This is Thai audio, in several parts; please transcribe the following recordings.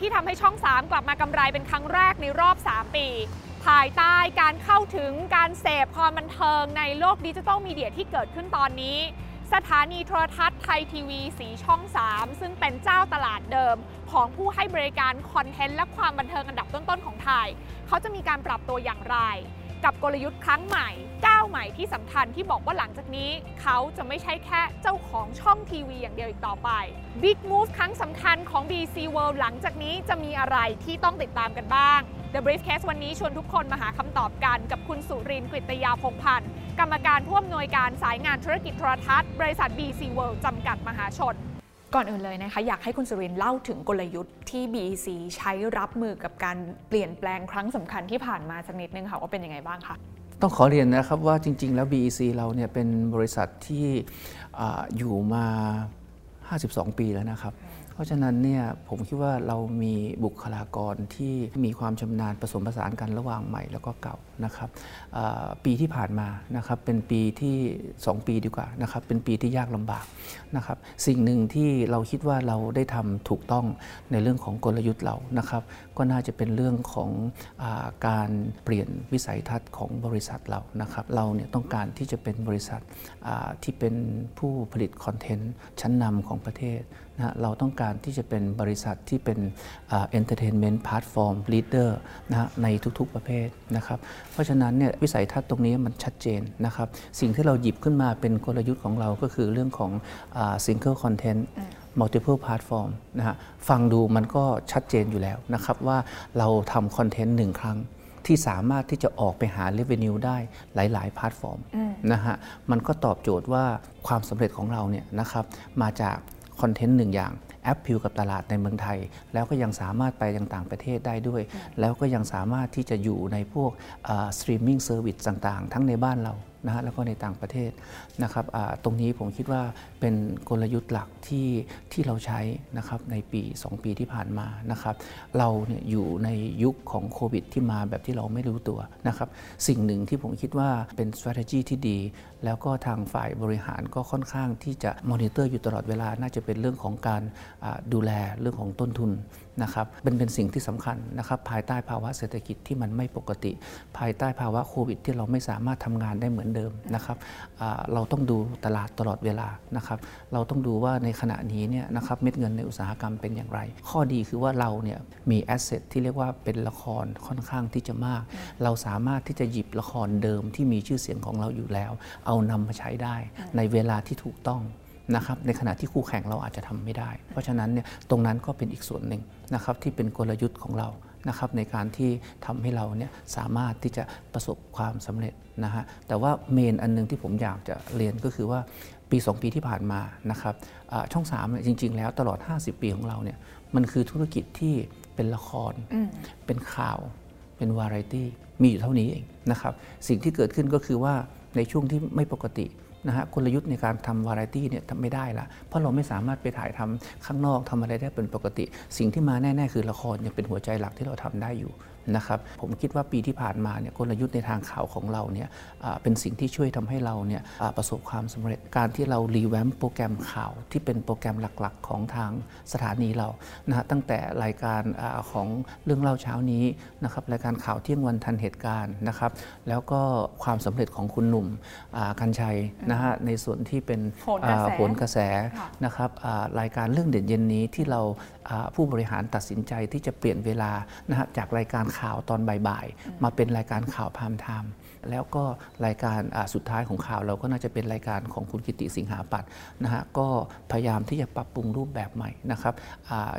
ที่ทำให้ช่อง 3 กลับมากำไรเป็นครั้งแรกในรอบ 3 ปี ภายใต้การเข้าถึงการเสพความบันเทิงในโลกดิจิทัลมีเดียที่เกิดขึ้นตอนนี้ สถานีโทรทัศน์ไทยทีวีสีช่อง 3 ซึ่งเป็นเจ้าตลาดเดิม ของผู้ให้บริการคอนเทนต์และความบันเทิงอันดับต้นๆของไทย เขาจะมีการปรับตัวอย่างไร กับกลยุทธ์ครั้งใหม่ก้าวใหม่ที่สำคัญที่บอกว่าหลังจากนี้ เขาจะไม่ใช่แค่เจ้าของช่องทีวีอย่างเดียวอีกต่อไป Big Move ครั้งสำคัญของ BC World หลังจากนี้จะมีอะไรที่ต้องติดตามกันบ้าง The Briefcase วันนี้ชวนทุกคนมาหาคำตอบกันกับคุณสุรินทร์กฤตยาพงพันธ์กรรมการผู้อำนวยการสายงานธุรกิจโทรทัศน์ บริษัท BC World จำกัดมหาชน ก่อนอื่นเลยนะคะอยากให้คุณสุรินเล่าถึงกลยุทธ์ที่ BEC ใช้รับมือกับการเปลี่ยนแปลงครั้งสำคัญที่ผ่านมาสักนิดนึงค่ะว่าเป็นยังไงบ้างคะต้องขอเรียนนะครับว่าจริง ๆ แล้ว BEC เราเนี่ยเป็นบริษัทที่ออยู่มา 52 ปีแล้วนะครับ ราะฉะนั้นเนี่ยผมคิดว่าเรามีบุคลากรที่มีความชำนาญผสมผสานกันระหว่างใหม่แล้วก็เก่านะครับปีที่ผ่านมานะครับเป็นปีที่ 2 ปีดีกว่านะครับเป็นปีที่ยากลำบากนะครับสิ่งหนึ่งที่เราคิดว่าเราได้ทำถูกต้องในเรื่องของกลยุทธ์เรานะครับก็น่าจะเป็นเรื่องของอการเปลี่ยนวิสัยทัศน์ของบริษัทเรานะครับเราเนี่ยต้องการที่จะเป็นบริษัทที่เป็นผู้ผลิตคอนเทนต์ชั้นนำของประเทศ นะเราต้องการที่จะเป็นบริษัทที่เป็น entertainment platform leader นะในทุกๆประเภทนะครับเพราะฉะนั้นเนี่ยวิสัยทัศน์ตรงนี้มันชัดเจนนะครับสิ่งที่เราหยิบขึ้นมาเป็นกลยุทธ์ของเราก็คือเรื่องของ single content multiple platform นะฮะฟังดูมันก็ชัดเจนอยู่แล้วนะครับว่าเราทำคอนเทนต์หนึ่งครั้งที่สามารถที่จะออกไปหา revenue ได้หลายๆแพลตฟอร์มนะฮะ มันก็ตอบโจทย์ว่าความสำเร็จของเราเนี่ยนะครับมาจาก คอนเทนต์หนึ่งอย่าง apply กับตลาดในเมืองไทย แล้วก็ยังสามารถไปยังต่างประเทศได้ด้วย แล้วก็ยังสามารถที่จะอยู่ในพวก streaming service ต่างๆ ทั้งในบ้านเรา นะฮะแล้วก็ในต่างประเทศนะครับตรงนี้ผมคิดว่าเป็นกลยุทธ์หลักที่ที่เราใช้นะครับในปี 2 ปีที่ผ่านมานะครับ เราเนี่ยอยู่ในยุคของโควิดที่มาแบบที่เราไม่รู้ตัวนะครับ สิ่งหนึ่งที่ผมคิดว่าเป็น strategy ที่ดี แล้วก็ทางฝ่ายบริหารก็ค่อนข้างที่จะมอนิเตอร์อยู่ตลอดเวลาน่าจะเป็นเรื่องของการดูแลเรื่องของต้นทุน นะครับเป็นเป็นสิ่งที่สำคัญนะครับภายใต้ภาวะเศรษฐกิจที่มันไม่ปกติ ภายใต้ภาวะโควิด ที่เราไม่สามารถทำงานได้เหมือนเดิมนะครับเราต้องดูตลาดตลอดเวลานะครับเราต้องดูว่าในขณะนี้เนี่ยนะครับเม็ดเงินในอุตสาหกรรมเป็นอย่างไร ข้อดีคือว่าเราเนี่ยมีแอสเซทที่เรียกว่าเป็นละครค่อนข้างที่จะมาก เราสามารถที่จะหยิบละครเดิมที่มีชื่อเสียงของเราอยู่แล้ว เอานำมาใช้ได้ในเวลาที่ถูกต้อง นะครับในขณะที่คู่แข่งเราอาจจะทำไม่ได้ เพราะฉะนั้นเนี่ยตรงนั้นก็เป็นอีกส่วนหนึ่งนะครับที่เป็นกลยุทธ์ของเรานะครับในการที่ทำให้เราเนี่ยสามารถที่จะประสบความสำเร็จนะฮะแต่ว่าเมนอันนึงที่ผมอยากจะเรียนก็คือว่าปี 2 ปีที่ผ่านมานะครับช่อง3เนี่ยจริง ๆ แล้วตลอด 50 ปีของเราเนี่ยมันคือธุรกิจที่เป็นละคร เป็นข่าว เป็นวาไรตี้ มีอยู่เท่านี้เองนะครับสิ่งที่เกิดขึ้นก็คือว่าในช่วงที่ไม่ปกติ นะฮะกลยุทธ์ในการทำวาไรตี้เนี่ยทำไม่ได้ละเพราะเราไม่สามารถไปถ่ายทำข้างนอกทำอะไรได้เป็นปกติ สิ่งที่มาแน่ ๆ คือละครยังเป็นหัวใจหลักที่เราทำได้อยู่ นะครับผมคิดว่าปีที่ผ่านมาเนี่ยกลยุทธ์ในทางข่าวของเราเนี่ยเป็นสิ่งที่ช่วยทำให้เราเนี่ยประสบความสำเร็จการที่เรารีแวมโปรแกรมข่าวที่เป็นโปรแกรมหลักๆ ของทางสถานีเรานะฮะตั้งแต่รายการอของเรื่องเล่าเช้านี้นะครับรายการข่าวเที่ยงวันทันเหตุการณ์นะครับ แล้วก็ความสำเร็จของคุณหนุ่มกัญชัยนะฮะในส่วนที่เป็นโหนกระแสนะครับรายการเรื่องเด่นเย็นนี้ที่เรา ผู้บริหารตัดสินใจที่จะเปลี่ยนเวลานะฮะจากรายการข่าวตอนบ่ายๆ มาเป็นรายการข่าว prime time แล้วก็รายการสุดท้ายของข่าวเราก็น่าจะเป็นรายการของคุณกิตติสิงหาปัดนะฮะก็พยายามที่จะปรับปรุงรูปแบบใหม่นะครับ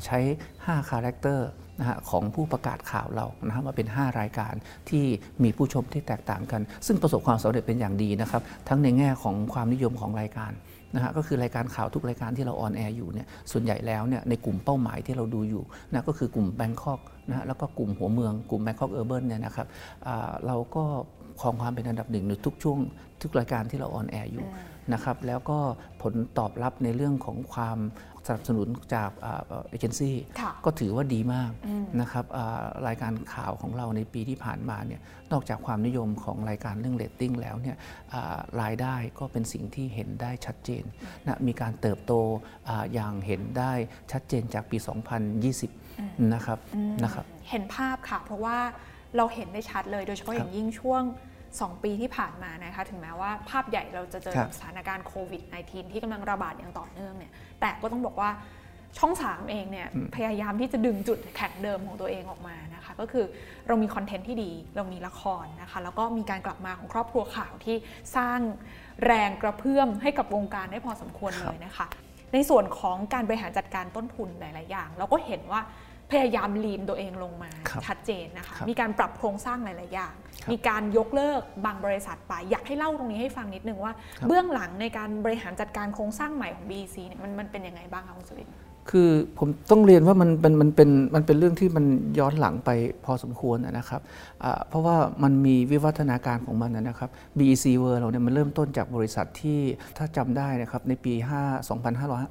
ใช้ 5 character นะฮะของผู้ประกาศข่าวเรานะฮะมาเป็น 5 รายการที่มีผู้ชมที่แตกต่างกัน ซึ่งประสบความสำเร็จเป็นอย่างดีนะครับ ทั้งในแง่ของความนิยมของรายการ นะฮะก็คือรายการข่าวทุกรายการที่เรา on air อยู่เนี่ยส่วนใหญ่แล้วเนี่ยในกลุ่มเป้าหมายที่เราดูอยู่นะก็คือกลุ่ม Bangkok นะฮะแล้วก็กลุ่มหัวเมืองกลุ่ม Bangkok urban เนี่ยนะครับเราก็ครองความเป็นอันดับหนึ่งในทุกช่วงทุกรายการที่เรา on air อยู่นะครับแล้วก็ผลตอบรับในเรื่องของความ สนับสนุนจากเอเจนซี่ก็ถือว่าดีมากนะครับรายการข่าวของเราในปีที่ผ่านมาเนี่ยนอกจากความนิยมของรายการเรื่องเรตติ้งแล้วเนี่ยรายได้ก็เป็นสิ่งที่เห็นได้ชัดเจนนะมีการเติบโตออย่างเห็นได้ชัดเจนจากปี 2020 นะครับนะครับ เห็นภาพค่ะเพราะว่าเราเห็นได้ชัดเลยโดยเฉพาะอย่างยิ่งช่วง 2 ปีที่ผ่านมานะคะถึงแม้ว่าภาพใหญ่เราจะเจอครักับบสถานการณ์โควิด -19 ที่กำลังระบาดอย่างต่อเนื่องเนี่ยแต่ก็ต้องบอกว่าช่อง 3 เองเนี่ยพยายามที่จะดึงจุดแข็งเดิมของตัวเองออกมานะคะก็คือเรามีคอนเทนต์ที่ดี เรามีละครนะคะแล้วก็มีการกลับมาของครอบครัวข่าวที่สร้างแรงกระเพื่อมให้กับวงการได้พอสมควรเลยนะคะ ในส่วนของการบริหารจัดการต้นทุนหลาย ๆ อย่าง เราก็เห็นว่า พยายามลีนตัวเองลงมาครับชัดเจนนะคะครับมีการปรับโครงสร้างหลาย ๆ อย่างครับมีการยกเลิกบางบริษัทไป อยากให้เล่าตรงนี้ให้ฟังนิดนึงว่าครับเบื้องหลังในการบริหารจัดการโครงสร้างใหม่ของ BEC เนี่ยมันมันเป็นยังไงบ้างคะคุณสุรินทร์ คือผมต้องเรียนว่ามันเป็นมันเป็นมันเป็นเรื่องที่มันย้อนหลังไปพอสมควรนะครับอ่าเพราะว่ามันมีวิวัฒนาการของมันนะครับ BEC World เราเนี่ยมันเริ่มต้นจากบริษัทที่ถ้าจำได้นะครับในปี 5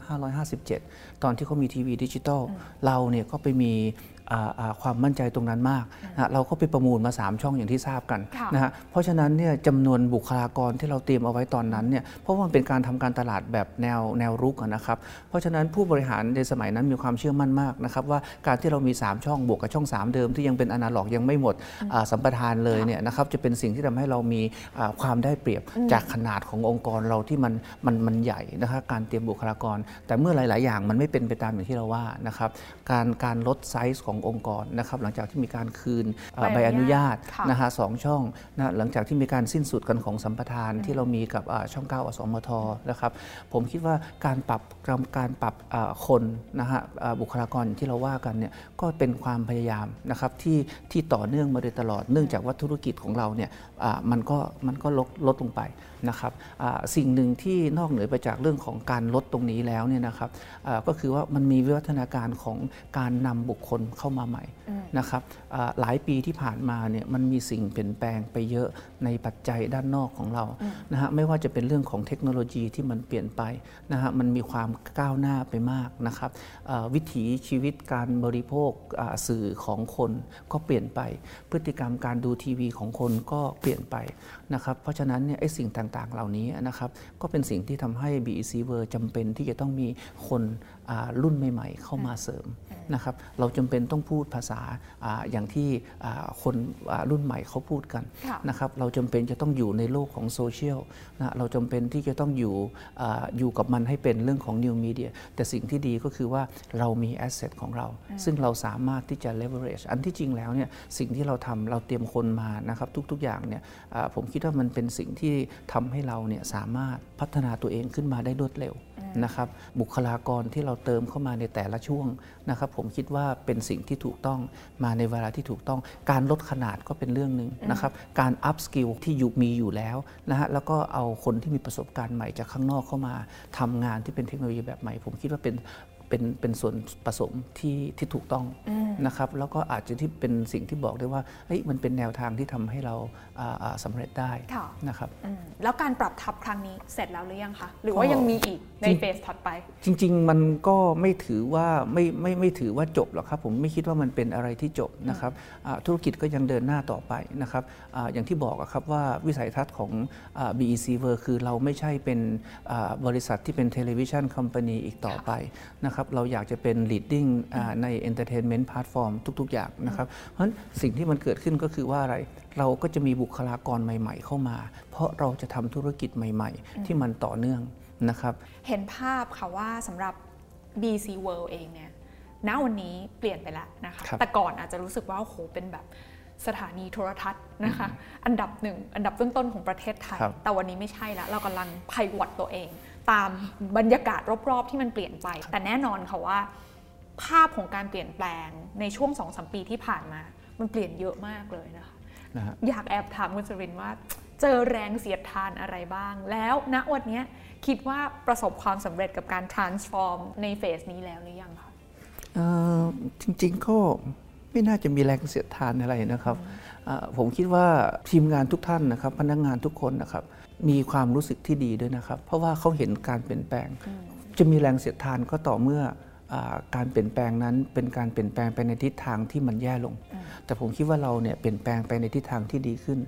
2557 ตอนที่เขามีทีวีดิจิตอลเราเนี่ยก็ไปมีอ่าอ่า ความมั่นใจตรงนั้นมากนะเราก็ไปประมูลมา 3 ช่องอย่างที่ทราบกันค่ะนะฮะเพราะฉะนั้นเนี่ยจำนวนบุคลากรที่เราเตรียมเอาไว้ตอนนั้นเนี่ยเพราะว่ามันเป็นการทำการตลาดแบบแนวแนวรุกอะนะครับเพราะฉะนั้นผู้บริหารในสมัยนั้นมีความเชื่อมั่นมากนะครับว่าการที่เรามี 3 ช่องบวกกับช่อง 3 เดิมที่ยังเป็นอนาล็อกยังไม่หมดอ่าสัมปทานเลยเนี่ยนะครับจะเป็นสิ่งที่ทำให้เรามีอ่าความได้เปรียบจากขนาดขององค์กรเราที่มันมันมันใหญ่นะครับการเตรียมบุคลากร แต่เมื่อหลาย ๆ อย่างมันไม่เป็นไปตามอย่างที่เราว่านะครับการการลดไซส์ขององค์กรนะครับหลังจากที่มีการคืนอ่าใบใบออนุนุญาญาตตค่ะนะฮะสองช่องนะหลังจากที่มีการสิ้นสุดกันของสัมปทานที่เรามีกับอ่าช่อง9อสมทนะครับผมคิดว่าการปรับการปรับอ่าคนนะฮะอ่าบุคลากรที่เราว่ากันเนี่ยก็เป็นความพยายามนะครับที่ที่ต่อเนื่องมาโดยตลอดเนื่องจากว่าธุรกิจของเราเนี่ยอ่ามันก็มันก็ลดลดลงไปนะครับอ่าสิ่งหนึ่งที่นอกเหนือไปจากเรื่องของการลดตรงนี้แล้วเนี่ยนะครับอ่าก็คือว่ามันมีวิวัฒนาการของการนำบุคคลเข้ามาใหม่นะครับอ่าหลายปีที่ผ่านมาเนี่ยมันมีสิ่งเปลี่ยนแปลงไปเยอะในปัจจัยด้านนอกของเรานะฮะไม่ว่าจะเป็นเรื่องของเทคโนโลยีที่มันเปลี่ยนไปนะฮะมันมีความก้าวหน้าไปมากนะครับอ่าวิถีชีวิตการบริโภคอ่าสื่อของคนก็เปลี่ยนไป พฤติกรรมการดูทีวีของคนก็เปลี่ยนไปนะครับเพราะฉะนั้นเนี่ยไอ้สิ่งต่างๆ เหล่านี้นะครับก็เป็นสิ่งที่ทำให้ BEC World จำเป็นที่จะต้องมีคนอ่ารุ่นใหม่ ๆ เข้ามาเสริมนะครับเราจำเป็นต้องพูดภาษาอาอย่างที่อ่าคนอ่ารุ่นใหม่เขาพูดกันค่ะนะครับเราจำเป็นจะต้องอยู่ในโลกของโซเชียลนะเราจำเป็นที่จะต้องอยู่อาอยู่กับมันให้เป็นเรื่องของ new media แต่สิ่งที่ดีก็คือว่าเรามี asset ของเรา ซึ่งเราสามารถที่จะ leverage อันที่จริงแล้วเนี่ยสิ่งที่เราทำเราเตรียมคนมานะครับทุกๆอย่างเนี่ยอ่าผมคิดว่ามันเป็นสิ่งที่ทำให้เราเนี่ยสามารถพัฒนาตัวเองขึ้นมาได้รวดเร็วนะครับบุคลากรที่เราเติมเข้ามาในแต่ละช่วงนะครับผมคิดว่าเป็นสิ่งที่ถูกต้องมาในเวลาที่ถูกต้องการลดขนาดก็เป็นเรื่องหนึ่งนะครับการ upskill ที่อยู่มีอยู่แล้วนะฮะแล้วก็เอาคนที่มีประสบการณ์ใหม่จากข้างนอกเข้ามาทำงานที่เป็นเทคโนโลยีแบบใหม่ ผมคิดว่าเป็นเป็นเป็นส่วนผสมที่ที่ถูกต้องนะครับแล้วก็อาจจะที่เป็นสิ่งที่บอกได้ว่าเฮ้ยมันเป็นแนวทางที่ทำให้เราอ่าอ่า สำเร็จได้ค่ะนะครับอืมแล้วการปรับทัพครั้งนี้เสร็จแล้วหรือยังคะหรือว่ายังมีอีกในจริง phase ถัดไป จริง ๆ มันก็ไม่ถือว่าไม่ไม่ไม่ถือว่าจบหรอกครับผมไม่คิดว่ามันเป็นอะไรที่จบนะครับอ่าธุรกิจก็ยังเดินหน้าต่อไปนะครับอาอย่างที่บอกอะครับว่าวิสัยทัศน์ของอ่า BEC World คือเราไม่ใช่เป็นอ่าบริษัทที่เป็นเทเลวิชันคอมพานีอีกต่อไปนะครับเราอยากจะเป็น leading อ่าใน entertainment platform ทุก ๆ อย่างนะครับเพราะฉะนั้นสิ่งที่มันเกิดขึ้นก็คือว่าอะไรเราก็จะมีบุคลากรใหม่ ๆ เข้ามา เพราะเราจะทำธุรกิจใหม่ ๆ ที่มันต่อเนื่องนะครับ เห็นภาพค่ะว่าสำหรับ BC World เองเนี่ยณวันนี้เปลี่ยนไปแล้วนะคะครับแต่ก่อนอาจจะรู้สึกว่าโอ้โหเป็นแบบสถานีโทรทัศน์นะคะ อันดับหนึ่ง อันดับต้นๆของประเทศไทยครับแต่วันนี้ไม่ใช่แล้ว เรากำลังไพวอตตัวเอง ตามบรรยากาศรอบๆ ที่มันเปลี่ยนไป แต่แน่นอนค่ะว่า ภาพของการเปลี่ยนแปลงในช่วง2อสปีที่ผ่านมา มันเปลี่ยนเยอะมากเลยนะคะ นะฮะอยากแอบถามคุณสรินทร์ว่า เจอแรงเสียดทานอะไรบ้าง แล้วณวันเนี้ยคิดว่าประสบความสำเร็จกับการ transform ในเฟสนี้แล้วหรือยังคะเอ่อจริงๆก็ไม่น่าจะมีแรงเสียดทานอะไรนะครับอ่าผมคิดว่าทีมงานทุกท่านนะครับ พนักงานทุกคนนะครับ มีความรู้สึกที่ดีด้วยนะครับ เพราะว่าเขาเห็นการเปลี่ยนแปลง จะมีแรงเสียดทานก็ต่อเมื่ออา การเปลี่ยนแปลงนั้นเป็นการเปลี่ยนแปลงไปในทิศทางที่มันแย่ลง แต่ผมคิดว่าเราเนี่ยเปลี่ยนแปลงไปในทิศทางที่ดีขึ้น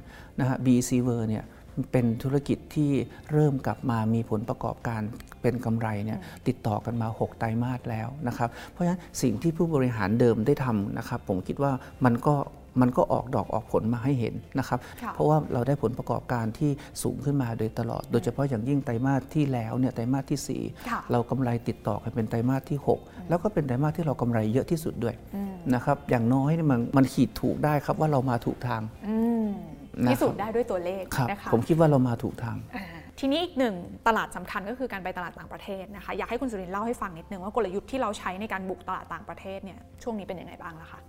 นะฮะ BC w o r เนี่ยเป็นธุรกิจที่เริ่มกลับมามีผลประกอบการเป็นกำไรเนี่ยติดต่อกันมา 6 ไตรมาสแล้วนะครับ เพราะฉะนั้นสิ่งที่ผู้บริหารเดิมได้ทำนะครับผมคิดว่ามันก็ มันก็ออกดอกออกผลมาให้เห็นนะครับค่ะเพราะว่าเราได้ผลประกอบการที่สูงขึ้นมาโดยตลอด โดยเฉพาะอย่างยิ่งไตรมาสที่แล้วเนี่ยไตรมาสที่ค่ะ4เรากำไรติดต่อกันเป็นไตรมาสที่ 6 แล้วก็เป็นไตรมาสที่เรากำไรเยอะที่สุดด้วยนะครับอย่างน้อยเนี่ยมันมันขีดถูกได้ครับว่าเรามาถูกทางอืมนะครับพิสูจน์ได้ด้วยตัวเลขครับนะคะผมคิดว่าเรามาถูกทางอ่าทีนี้อีกหนึ่งตลาดสำคัญก็คือการไปตลาดต่างประเทศนะคะอยากให้คุณสุรินทร์เล่าให้ฟังนิดนึงว่ากลยุทธ์ที่เราใช้ในการบุกตลาดต่างประเทศเนี่ยช่วงนี้เป็นยังไงบ้างล่ะคะครับ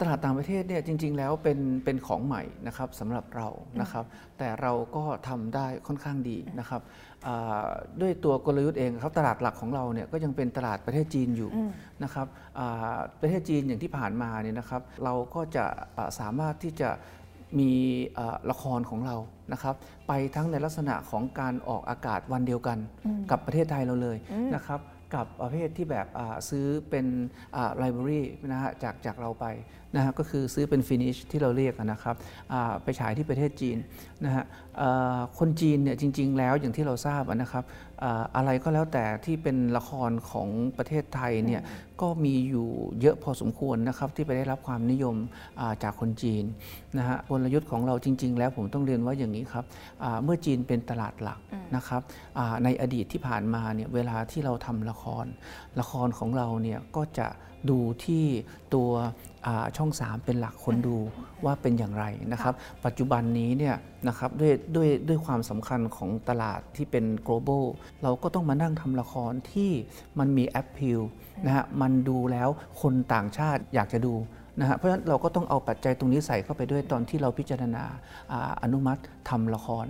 ตลาดต่างประเทศเนี่ยจริง ๆ แล้วเป็นเป็นของใหม่นะครับสำหรับเรานะครับ แต่เราก็ทำได้ค่อนข้างดีนะครับอ่าด้วยตัวกลยุทธ์เองครับตลาดหลักของเราเนี่ยก็ยังเป็นตลาดประเทศจีนอยู่นะครับอ่าประเทศจีนอย่างที่ผ่านมาเนี่ยนะครับ เราก็จะอ่าสามารถที่จะมีอ่าละครของเรานะครับ ไปทั้งในลักษณะของการออกอากาศวันเดียวกันกับประเทศไทยเราเลยนะครับ กับประเภทที่แบบซื้อเป็นไลบรารีนะฮะจากจากเราไปนะฮะก็คือซื้อเป็นฟินิชที่เราเรียกนะครับไปฉายที่ประเทศจีนนะฮะคนจีนเนี่ยจริง ๆ แล้วอย่างที่เราทราบนะครับ อ่าอะไรก็แล้วแต่ที่เป็นละครของประเทศไทยเนี่ยก็มีอยู่เยอะพอสมควรนะครับที่ไปได้รับความนิยมอ่าจากคนจีนนะฮะกลยุทธ์ของเราจริง ๆ แล้วผมต้องเรียนว่าอย่างนี้ครับอ่าเมื่อจีนเป็นตลาดหลักนะครับอ่าในอดีตที่ผ่านมาเนี่ยเวลาที่เราทำละคร ละครของเราเนี่ยก็จะดูที่ตัวอ่า ช่อง 3 เป็นหลักคนดูว่าเป็นอย่างไรนะครับ ปัจจุบันนี้เนี่ยนะครับด้วยด้วยด้วยความสำคัญของตลาดที่เป็น global เราก็ต้องมานั่งทำละครที่มันมี appeal นะฮะมันดูแล้วคนต่างชาติอยากจะดูนะฮะเพราะฉะนั้นเราก็ต้องเอาปัจจัยตรงนี้ใส่เข้าไปด้วยตอนที่เราพิจารณาอาอนุมัติทำละคร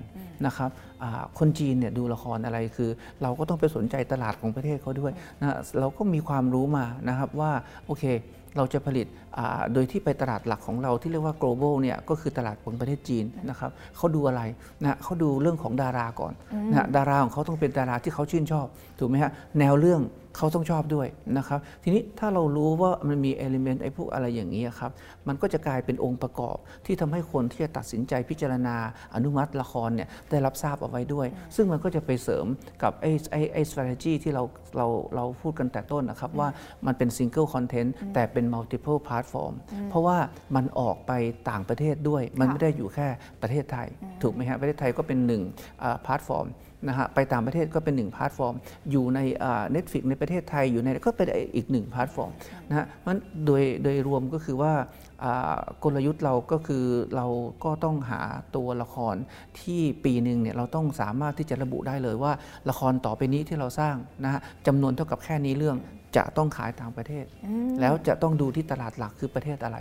นะครับอ่าคนจีนเนี่ยดูละครอะไรคือ เราก็ต้องไปสนใจตลาดของประเทศเขาด้วยนะฮะเราก็มีความรู้มานะครับว่าโอเค เราจะผลิตอ่าโดยที่ไปตลาดหลักของเราที่เรียกว่า global เนี่ยก็คือตลาดของประเทศจีนนะครับเขาดูอะไรนะเขาดูเรื่องของดาราก่อนนะฮะดาราของเขาต้องเป็นดาราที่เขาชื่นชอบถูกไหมฮะแนวเรื่องเขาต้องชอบด้วยนะครับทีนี้ถ้าเรารู้ว่ามันมีเอลิเมนต์ไอ้พวกอะไรอย่างนี้ครับมันก็จะกลายเป็นองค์ประกอบที่ทำให้คนที่จะตัดสินใจพิจารณาอนุมัติละครเนี่ยได้รับทราบเอาไว้ด้วย ซึ่งมันก็จะไปเสริมกับไอ้ไอ้ไอ้ strategy ที่เราเราเราพูดกันแต่ต้นนะครับว่ามันเป็น single content แต่เป็น multiple platform เพราะว่ามันออกไปต่างประเทศด้วย มันค่ะไม่ได้อยู่แค่ประเทศไทย ถูกไหมฮะประเทศไทยก็เป็นหนึ่งแพลตฟอร์มนะฮะไปต่างประเทศก็เป็นหนึ่งแพลตฟอร์ม อยู่ใน Netflix ในประเทศไทยอยู่ในก็เป็นอีกหนึ่งแพลตฟอร์มนะฮะเพราะฉะนั้นโดยโดยรวมก็คือว่าอ่ากลยุทธ์เราก็คือเราก็ต้องหาตัวละครที่ปีหนึ่งเนี่ยเราต้องสามารถที่จะระบุได้เลยว่าละครต่อไปนี้ที่เราสร้างนะฮะจำนวนเท่ากับแค่นี้เรื่อง จะต้องขายต่างประเทศ แล้วจะต้องดูที่ตลาดหลักคือประเทศอะไร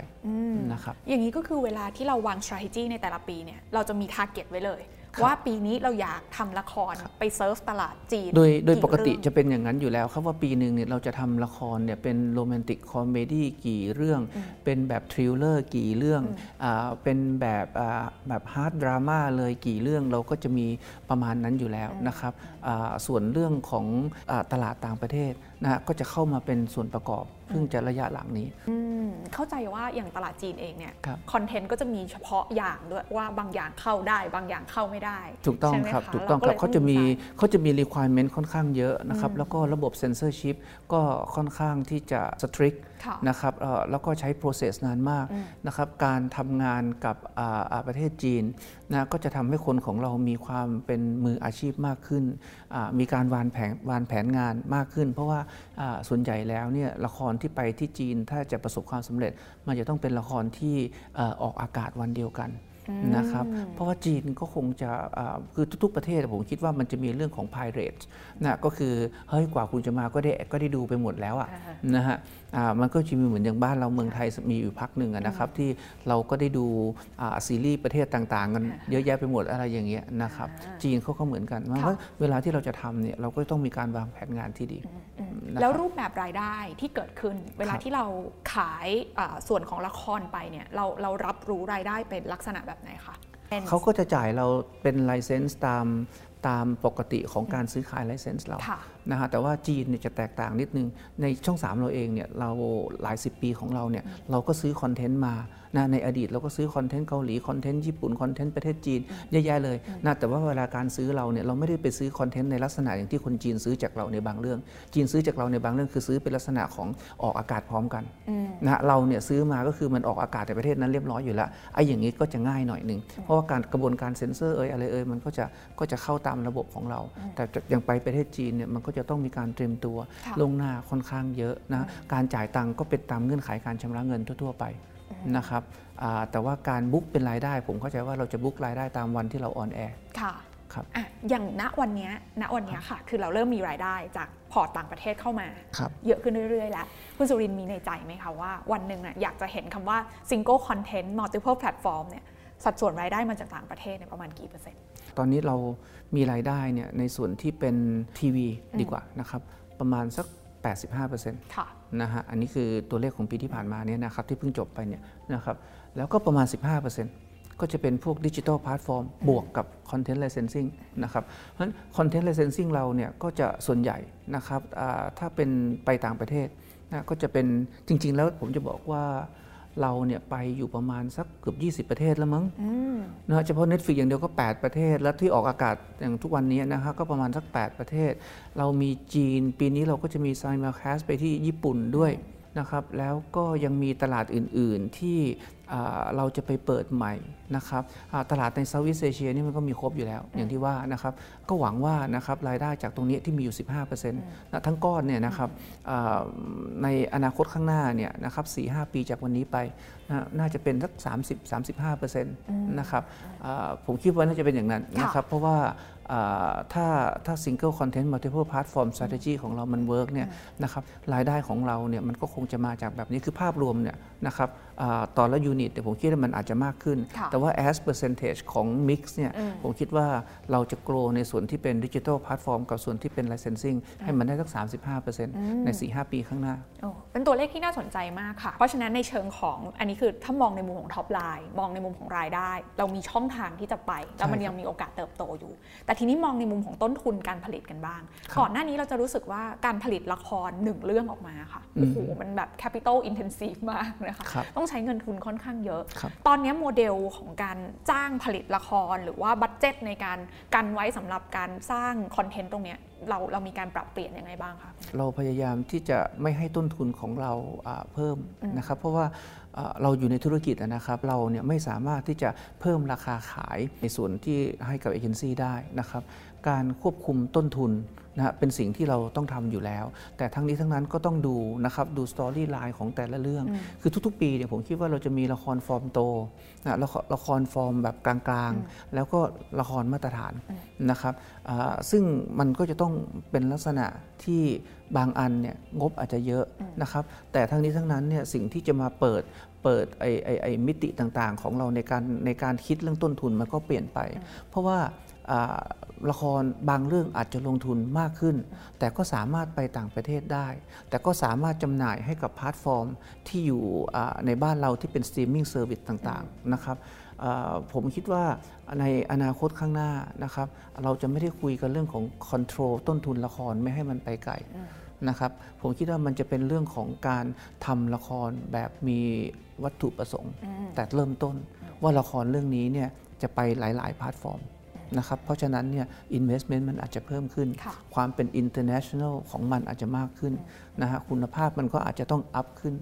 นะครับอย่างนี้ก็คือเวลาที่เราวาง strategy ในแต่ละปีเนี่ยเราจะมี target ไว้เลย ว่าปีนี้เราอยากทำละครไปเซิร์ฟตลาดจีน โดยโดยปกติเรื่องจะเป็นอย่างนั้นอยู่แล้วครับว่าปีหนึ่งเนี่ยเราจะทำละครเนี่ยเป็น romantic comedy กี่เรื่อง เป็นแบบ thriller กี่เรื่องอ่าเป็นแบบอ่าแบบ hard drama เลยกี่เรื่องเราก็จะมีประมาณนั้นอยู่แล้วนะครับอ่าส่วนเรื่องของอ่าตลาดต่างประเทศนะฮะก็จะเข้ามาเป็นส่วนประกอบ เพิ่งจะระยะหลังนี้ออืมเข้าใจว่าอย่างตลาดจีนเองเนี่ยครับคอนเทนต์ก็จะมีเฉพาะอย่างด้วยว่าบางอย่างเข้าได้ บางอย่างเข้าไม่ได้ ถูกต้องใช่ไหมครับะถูกต้องครับลยเขาจะมีดีไซน์เขาจะมี requirement ค่อนข้างเยอะนะครับแล้วก็ระบบ censorship ก็ค่อนข้างที่จะ strict ค่ะ นะครับเอ่อแล้วก็ใช้ process นานมากนะครับการทำงานกับอ่าอ่าประเทศจีนนะก็จะทำให้คนของเรามีความเป็นมืออาชีพมากขึ้นอ่ามีการวางแผนวางแผนงานมากขึ้น เพราะว่าอ่าส่วนใหญ่แล้วเนี่ยละครที่ไปที่จีนถ้าจะประสบความสำเร็จ มันจะต้องเป็นละครที่เอ่อออกอากาศวันเดียวกันนะครับ เพราะว่าจีนก็คงจะอ่าคือทุกๆประเทศผมคิดว่ามันจะมีเรื่องของ pirate นะก็คือเฮ้ยกว่าคุณจะมาก็ได้ก็ได้ดูไปหมดแล้วอะอ่าฮะนะฮะอ่า มันก็จะมีเหมือนอย่างบ้านเราเมืองไทยมีอยู่พักหนึ่งอะนะครับที่เราก็ได้ดูอ่าซีรีส์ประเทศต่างๆกันเยอะแยะไปหมดอะไรอย่างเงี้ยนะครับจีนเขาก็เหมือนกันเพราะว่าเวลาที่เราจะทำเนี่ยเราก็ต้องมีการวางแผนงานที่ดีนะครับแล้วรูปแบบรายได้ที่เกิดขึ้น เวลาครับที่เราขายอ่าส่วนของละครไปเนี่ยเราเรารับรู้รายได้เป็นลักษณะแบบไหนคะเป็นเขาก็จะจ่ายเราเป็นไลเซนส์ตามตามปกติของการซื้อขายไลเซนส์เราค่ะ นะฮะแต่ว่าจีนเนี่ยจะแตกต่างนิดนึง ในช่อง 3 เราเองเนี่ยเราหลาย 10 ปีของเราเนี่ยเราก็ซื้อคอนเทนต์มานะในอดีตเราก็ซื้อคอนเทนต์เกาหลีคอนเทนต์ญี่ปุ่นคอนเทนต์ประเทศจีนเยอะแยะเลยนะแต่ว่าเวลาการซื้อเราเนี่ยเราไม่ได้ไปซื้อคอนเทนต์ในลักษณะอย่างที่คนจีนซื้อจากเราในบางเรื่อง จีนซื้อจากเราในบางเรื่องคือซื้อเป็นลักษณะของออกอากาศพร้อมกันนะเราเนี่ยซื้อมาก็คือมันออกอากาศในประเทศนั้นเรียบร้อยอยู่แล้วไอ้อย่างนี้ก็จะง่ายหน่อยหนึ่งเพราะว่าการกระบวนการเซ็นเซอร์เอ่ยอะไรเอ่ยมันก็จะก็จะเข้าตามระบบของเรา แต่อย่างไปประเทศจีนเนี่ยมันก็จะต้องมีการเตรียมตัวค่ะล่วงหน้าค่อนข้างเยอะนะการจ่ายตังค์ก็เป็นตามเงื่อนไขการชำระเงินทั่ว ๆ ไปนะครับอ่าแต่ว่าการ book เป็นรายได้ ผมเข้าใจว่าเราจะ book รายได้ตามวันที่เรา on air ค่ะครับอะอย่างณวันเนี้ยณวันเนี้ยค่ะ คือเราเริ่มมีรายได้จากพอร์ตต่างประเทศเข้ามาครับเยอะขึ้นเรื่อย ๆ แล้ว คุณสุรินทร์มีในใจไหมคะว่าวันหนึ่งน่ะอยากจะเห็นคำว่า single content multiple platform เนี่ยสัดส่วนรายได้มาจากต่างประเทศเนี่ยประมาณกี่เปอร์เซ็นต์ ตอนนี้เรา มีรายได้เนี่ยในส่วนที่เป็นทีวีดีกว่านะครับประมาณสัก 85%ค่ะนะฮะอันนี้คือตัวเลขของปีที่ผ่านมาเนี่ยนะครับที่เพิ่งจบไปเนี่ยนะครับแล้วก็ประมาณ 15%ก็จะเป็นพวก digital platform บวกกับ content licensing นะครับเพราะฉะนั้น content licensing เราเนี่ยก็จะส่วนใหญ่นะครับอ่าถ้าเป็นไปต่างประเทศนะก็จะเป็นจริง ๆ แล้วผมจะบอกว่า เราเนี่ยไปอยู่ประมาณสักเกือบ 20 ประเทศแล้วมั้งอืมนะฮะเฉพาะ Netflix อย่างเดียวก็ 8 ประเทศ แล้วที่ออกอากาศอย่างทุกวันนี้นะฮะก็ประมาณสัก 8 ประเทศ เรามีจีนปีนี้เราก็จะมี s i m u l c a s t ไปที่ญี่ปุ่นด้วย นะครับแล้วก็ยังมีตลาดอื่นๆที่อ่าเราจะไปเปิดใหม่นะครับอ่าตลาดใน Southeast Asia นี่มันก็มีครบอยู่แล้ว อย่างที่ว่านะครับก็หวังว่านะครับรายได้จากตรงนี้ที่มีอยู่ 15%นะทั้งก้อนเนี่ยนะครับอ่าในอนาคตข้างหน้าเนี่ยนะครับ4-5 ปีจากวันนี้ไปนะน่าจะเป็นสัก 30-35%นะครับอ่าผมคิดว่าน่าจะเป็นอย่างนั้นนะครับเพราะว่าอ่า ถ้าถ้า single content multiple platform strategy ของเรามัน work เนี่ยนะครับรายได้ของเราเนี่ยมันก็คงจะมาจากแบบนี้คือภาพรวมเนี่ยนะครับอ่า แต่ละ unit เนี่ยผมคิดว่ามันอาจจะมากขึ้นค่ะแต่ว่า as percentage ของ mix เนี่ยผมคิดว่าเราจะ grow ในส่วนที่เป็น digital platform กับส่วนที่เป็น licensing ให้มันได้สัก 35%ใน 4-5 ปีข้างหน้าโอ้เป็นตัวเลขที่น่าสนใจมากค่ะ เพราะฉะนั้นในเชิงของอันนี้คือถ้ามองในมุมของ top line มองในมุมของรายได้ เรามีช่องทางที่จะไป แล้วมันใช่ครับยังมีโอกาสเติบโตอยู่ แต่ทีนี้มองในมุมของต้นทุนการผลิตกันบ้างครับก่อนหน้านี้เราจะรู้สึกว่าการผลิตละครหนึ่งเรื่องออกมาค่ะโอ้โหมันแบบ capital intensive มากนะคะครับต้องใช้เงินทุนค่อนข้างเยอะครับตอนนี้โมเดลของการจ้างผลิตละครหรือว่า budget ในการกันไว้สำหรับการสร้างคอนเทนต์ตรงเนี้ยเราเรามีการปรับเปลี่ยนยังไงบ้างคะเราพยายามที่จะไม่ให้ต้นทุนของเราอ่าเพิ่มนะครับ เพราะว่าอ่าเราอยู่ในธุรกิจอะนะครับ เราเนี่ยไม่สามารถที่จะเพิ่มราคาขายในส่วนที่ให้กับเอเจนซี่ได้นะครับการควบคุมต้นทุนนะฮะเป็นสิ่งที่เราต้องทำอยู่แล้ว แต่ทั้งนี้ทั้งนั้นก็ต้องดูนะครับดู storyline ของแต่ละเรื่อง คือทุกๆ ปีเนี่ยผมคิดว่าเราจะมีละครฟอร์มโตนะละครละครฟอร์มแบบกลางๆ แล้วก็ละครมาตรฐานนะครับอ่าซึ่งมันก็จะต้องเป็นลักษณะที่บางอันเนี่ยงบอาจจะเยอะนะครับแต่ทั้งนี้ทั้งนั้นเนี่ยสิ่งที่จะมาเปิดเปิดไอ้ไอ้ไอ้มิติต่างๆ ของเราในการในการคิดเรื่องต้นทุนมันก็เปลี่ยนไป เพราะว่าอ่า ละครบางเรื่องอาจจะลงทุนมากขึ้น แต่ก็สามารถไปต่างประเทศได้ แต่ก็สามารถจำหน่ายให้กับแพลตฟอร์มที่อยู่อ่าในบ้านเราที่เป็น streaming service ต่างๆนะครับอ่าผมคิดว่าในอนาคตข้างหน้านะครับ เราจะไม่ได้คุยกันเรื่องของ control ต้นทุนละครไม่ให้มันไปไกลนะครับ ผมคิดว่ามันจะเป็นเรื่องของการทำละครแบบมีวัตถุประสงค์ แต่เริ่มต้นว่าละครเรื่องนี้เนี่ยจะไปหลายๆแพลตฟอร์ม นะครับเพราะฉะนั้นเนี่ย investment มันอาจจะเพิ่มขึ้นค่ะความเป็น international ของมันอาจจะมากขึ้นนะฮะคุณภาพมันก็อาจจะต้องอัพขึ้น